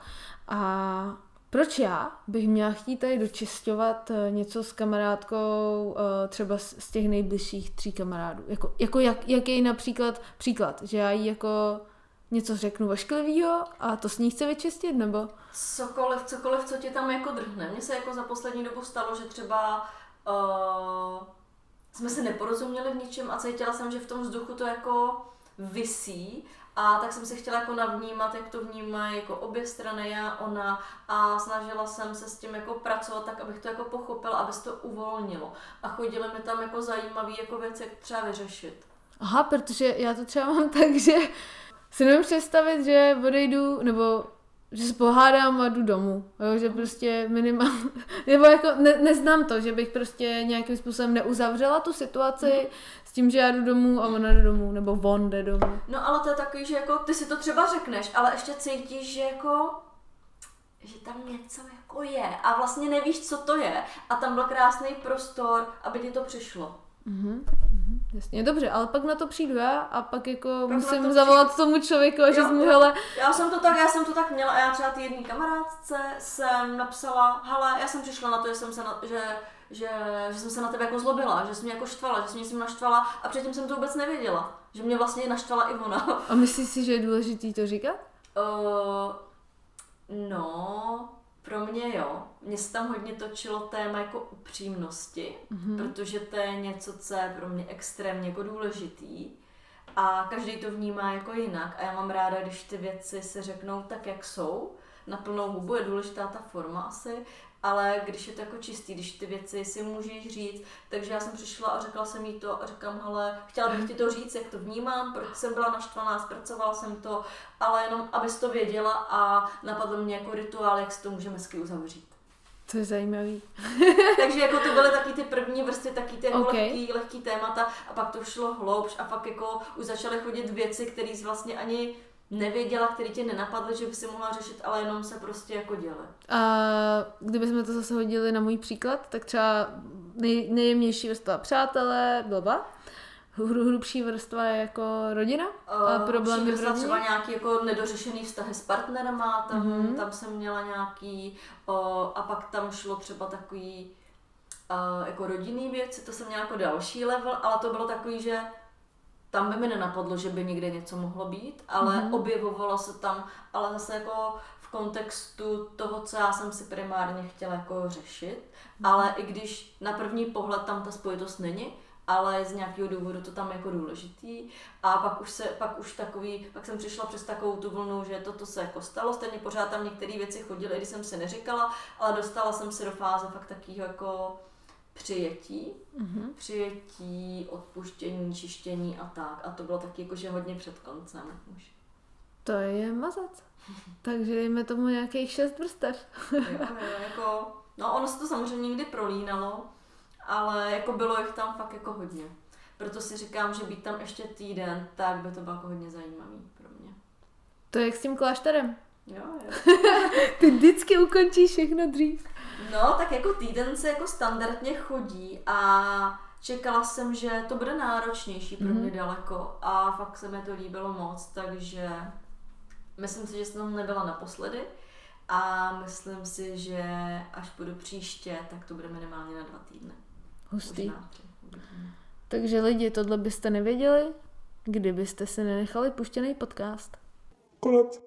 A proč já bych měla chtít tady dočisťovat eh, něco s kamarádkou eh, třeba z z těch nejbližších tří kamarádů? Jako, jako jak, jaký například příklad, že já jí jako něco řeknu ošklivýho a to s ní chce vyčistit, nebo? Cokoliv, cokoliv, co ti tam jako drhne. Mně se jako za poslední dobu stalo, že třeba uh, jsme se neporozuměli v ničem a cítila jsem, že v tom vzduchu to jako visí a tak jsem se chtěla jako navnímat, jak to vnímají jako obě strany, já, ona a snažila jsem se s tím jako pracovat tak, abych to jako pochopila, aby se to uvolnilo. A chodily mi tam jako zajímavé jako věci, jak třeba vyřešit. Aha, protože já to třeba mám tak, že si nemůžu představit, že odejdu, nebo že se pohádám a jdu domů. Jo, že prostě minimálně, nebo jako ne, neznám to, že bych prostě nějakým způsobem neuzavřela tu situaci s tím, že já jdu domů a ona jde domů, nebo on jde domů. No ale to je takový, že jako ty si to třeba řekneš, ale ještě cítíš, že jako že tam něco jako je a vlastně nevíš, co to je a tam byl krásný prostor, aby ti to přišlo. Mhm, mhm, jasně, dobře, ale pak na to přijdu já a pak jako na musím to zavolat tomu člověku Jo, mu, jo. hele, Já jsem to tak, já jsem to tak měla a já třeba ty jedné kamarádce jsem napsala, hele, já jsem přišla na to, že jsem se na, že, že, že jsem se na tebe jako zlobila, že jsi mě jako štvala, že jsi mě tím naštvala a předtím jsem to vůbec nevěděla, že mě vlastně naštvala i ona. a myslíš si, že je důležitý to říkat? Uh, no, pro mě jo. Mně se tam hodně točilo téma jako upřímnosti, mm-hmm. protože to je něco, co je pro mě extrémně jako důležitý. A každý to vnímá jako jinak. A já mám ráda, když ty věci se řeknou tak, jak jsou. Na plnou hubu je důležitá ta forma asi, ale když je to jako čistý, když ty věci si můžeš říct, takže já jsem přišla a řekla jsem jí to a říkám, hele, chtěla bych ti to říct, jak to vnímám, proč jsem byla naštvaná, zpracovala jsem to, ale jenom, abys to věděla a napadl mě jako rituál, jak si to můžeme hezky uzavřít. To je zajímavý. Takže jako to byly taky ty první vrstvy, taky ty jako Ok. lehký, lehký témata a pak to šlo hloubš a fakt jako už začaly chodit věci, které vlastně ani nevěděla, které tě nenapadly, že by si mohla řešit, ale jenom se prostě jako děly. A kdybychom to zase hodili na můj příklad, tak třeba nej, nejjemnější vrstva přátelé, blba. Hru, hrubší vrstva je jako rodina a Uh, problémy v vrstva rodině. třeba nějaký jako nedořešený vztahy s partnerama, tam, Mhm. mm-hmm. tam jsem měla nějaký, uh, a pak tam šlo třeba takový uh, jako rodinný věci, to jsem měla jako další level, ale to bylo takový, že tam by mi nenapadlo, že by někde něco mohlo být, ale Mhm. mm-hmm. objevovalo se tam, ale zase jako v kontextu toho, co já jsem si primárně chtěla jako řešit, Mhm. ale i když na první pohled tam ta spojitost není, ale z nějakého důvodu to tam jako důležitý a pak už se, pak už takový, pak jsem přišla přes takovou tu vlnu, že toto se jako stalo, stejně pořád tam některé věci chodily, i když jsem si neříkala, ale dostala jsem se do fáze fakt takového jako přijetí, Mhm. přijetí, odpuštění, čištění a tak. A to bylo taky jakože hodně před koncem už. To je mazat. Takže dejme tomu nějakých šest vrstev. Jo, jo, jako, no ono se to samozřejmě někdy prolínalo, ale jako bylo jich tam fakt jako hodně. Proto si říkám, že být tam ještě týden, tak by to bylo jako hodně zajímavý pro mě. To je jak s tím klášterem. Jo, jo. Ty vždycky ukončíš všechno dřív. No, tak jako týden se jako standardně chodí a čekala jsem, že to bude náročnější pro mě daleko a fakt se mi to líbilo moc, takže myslím si, že jsem tam nebyla naposledy a myslím si, že až budu příště, tak to bude minimálně na dva týdny. Hustý. Možná tři. Uvidíme. Takže lidi, tohle byste nevěděli, kdybyste se nenechali puštěný podcast. Konec.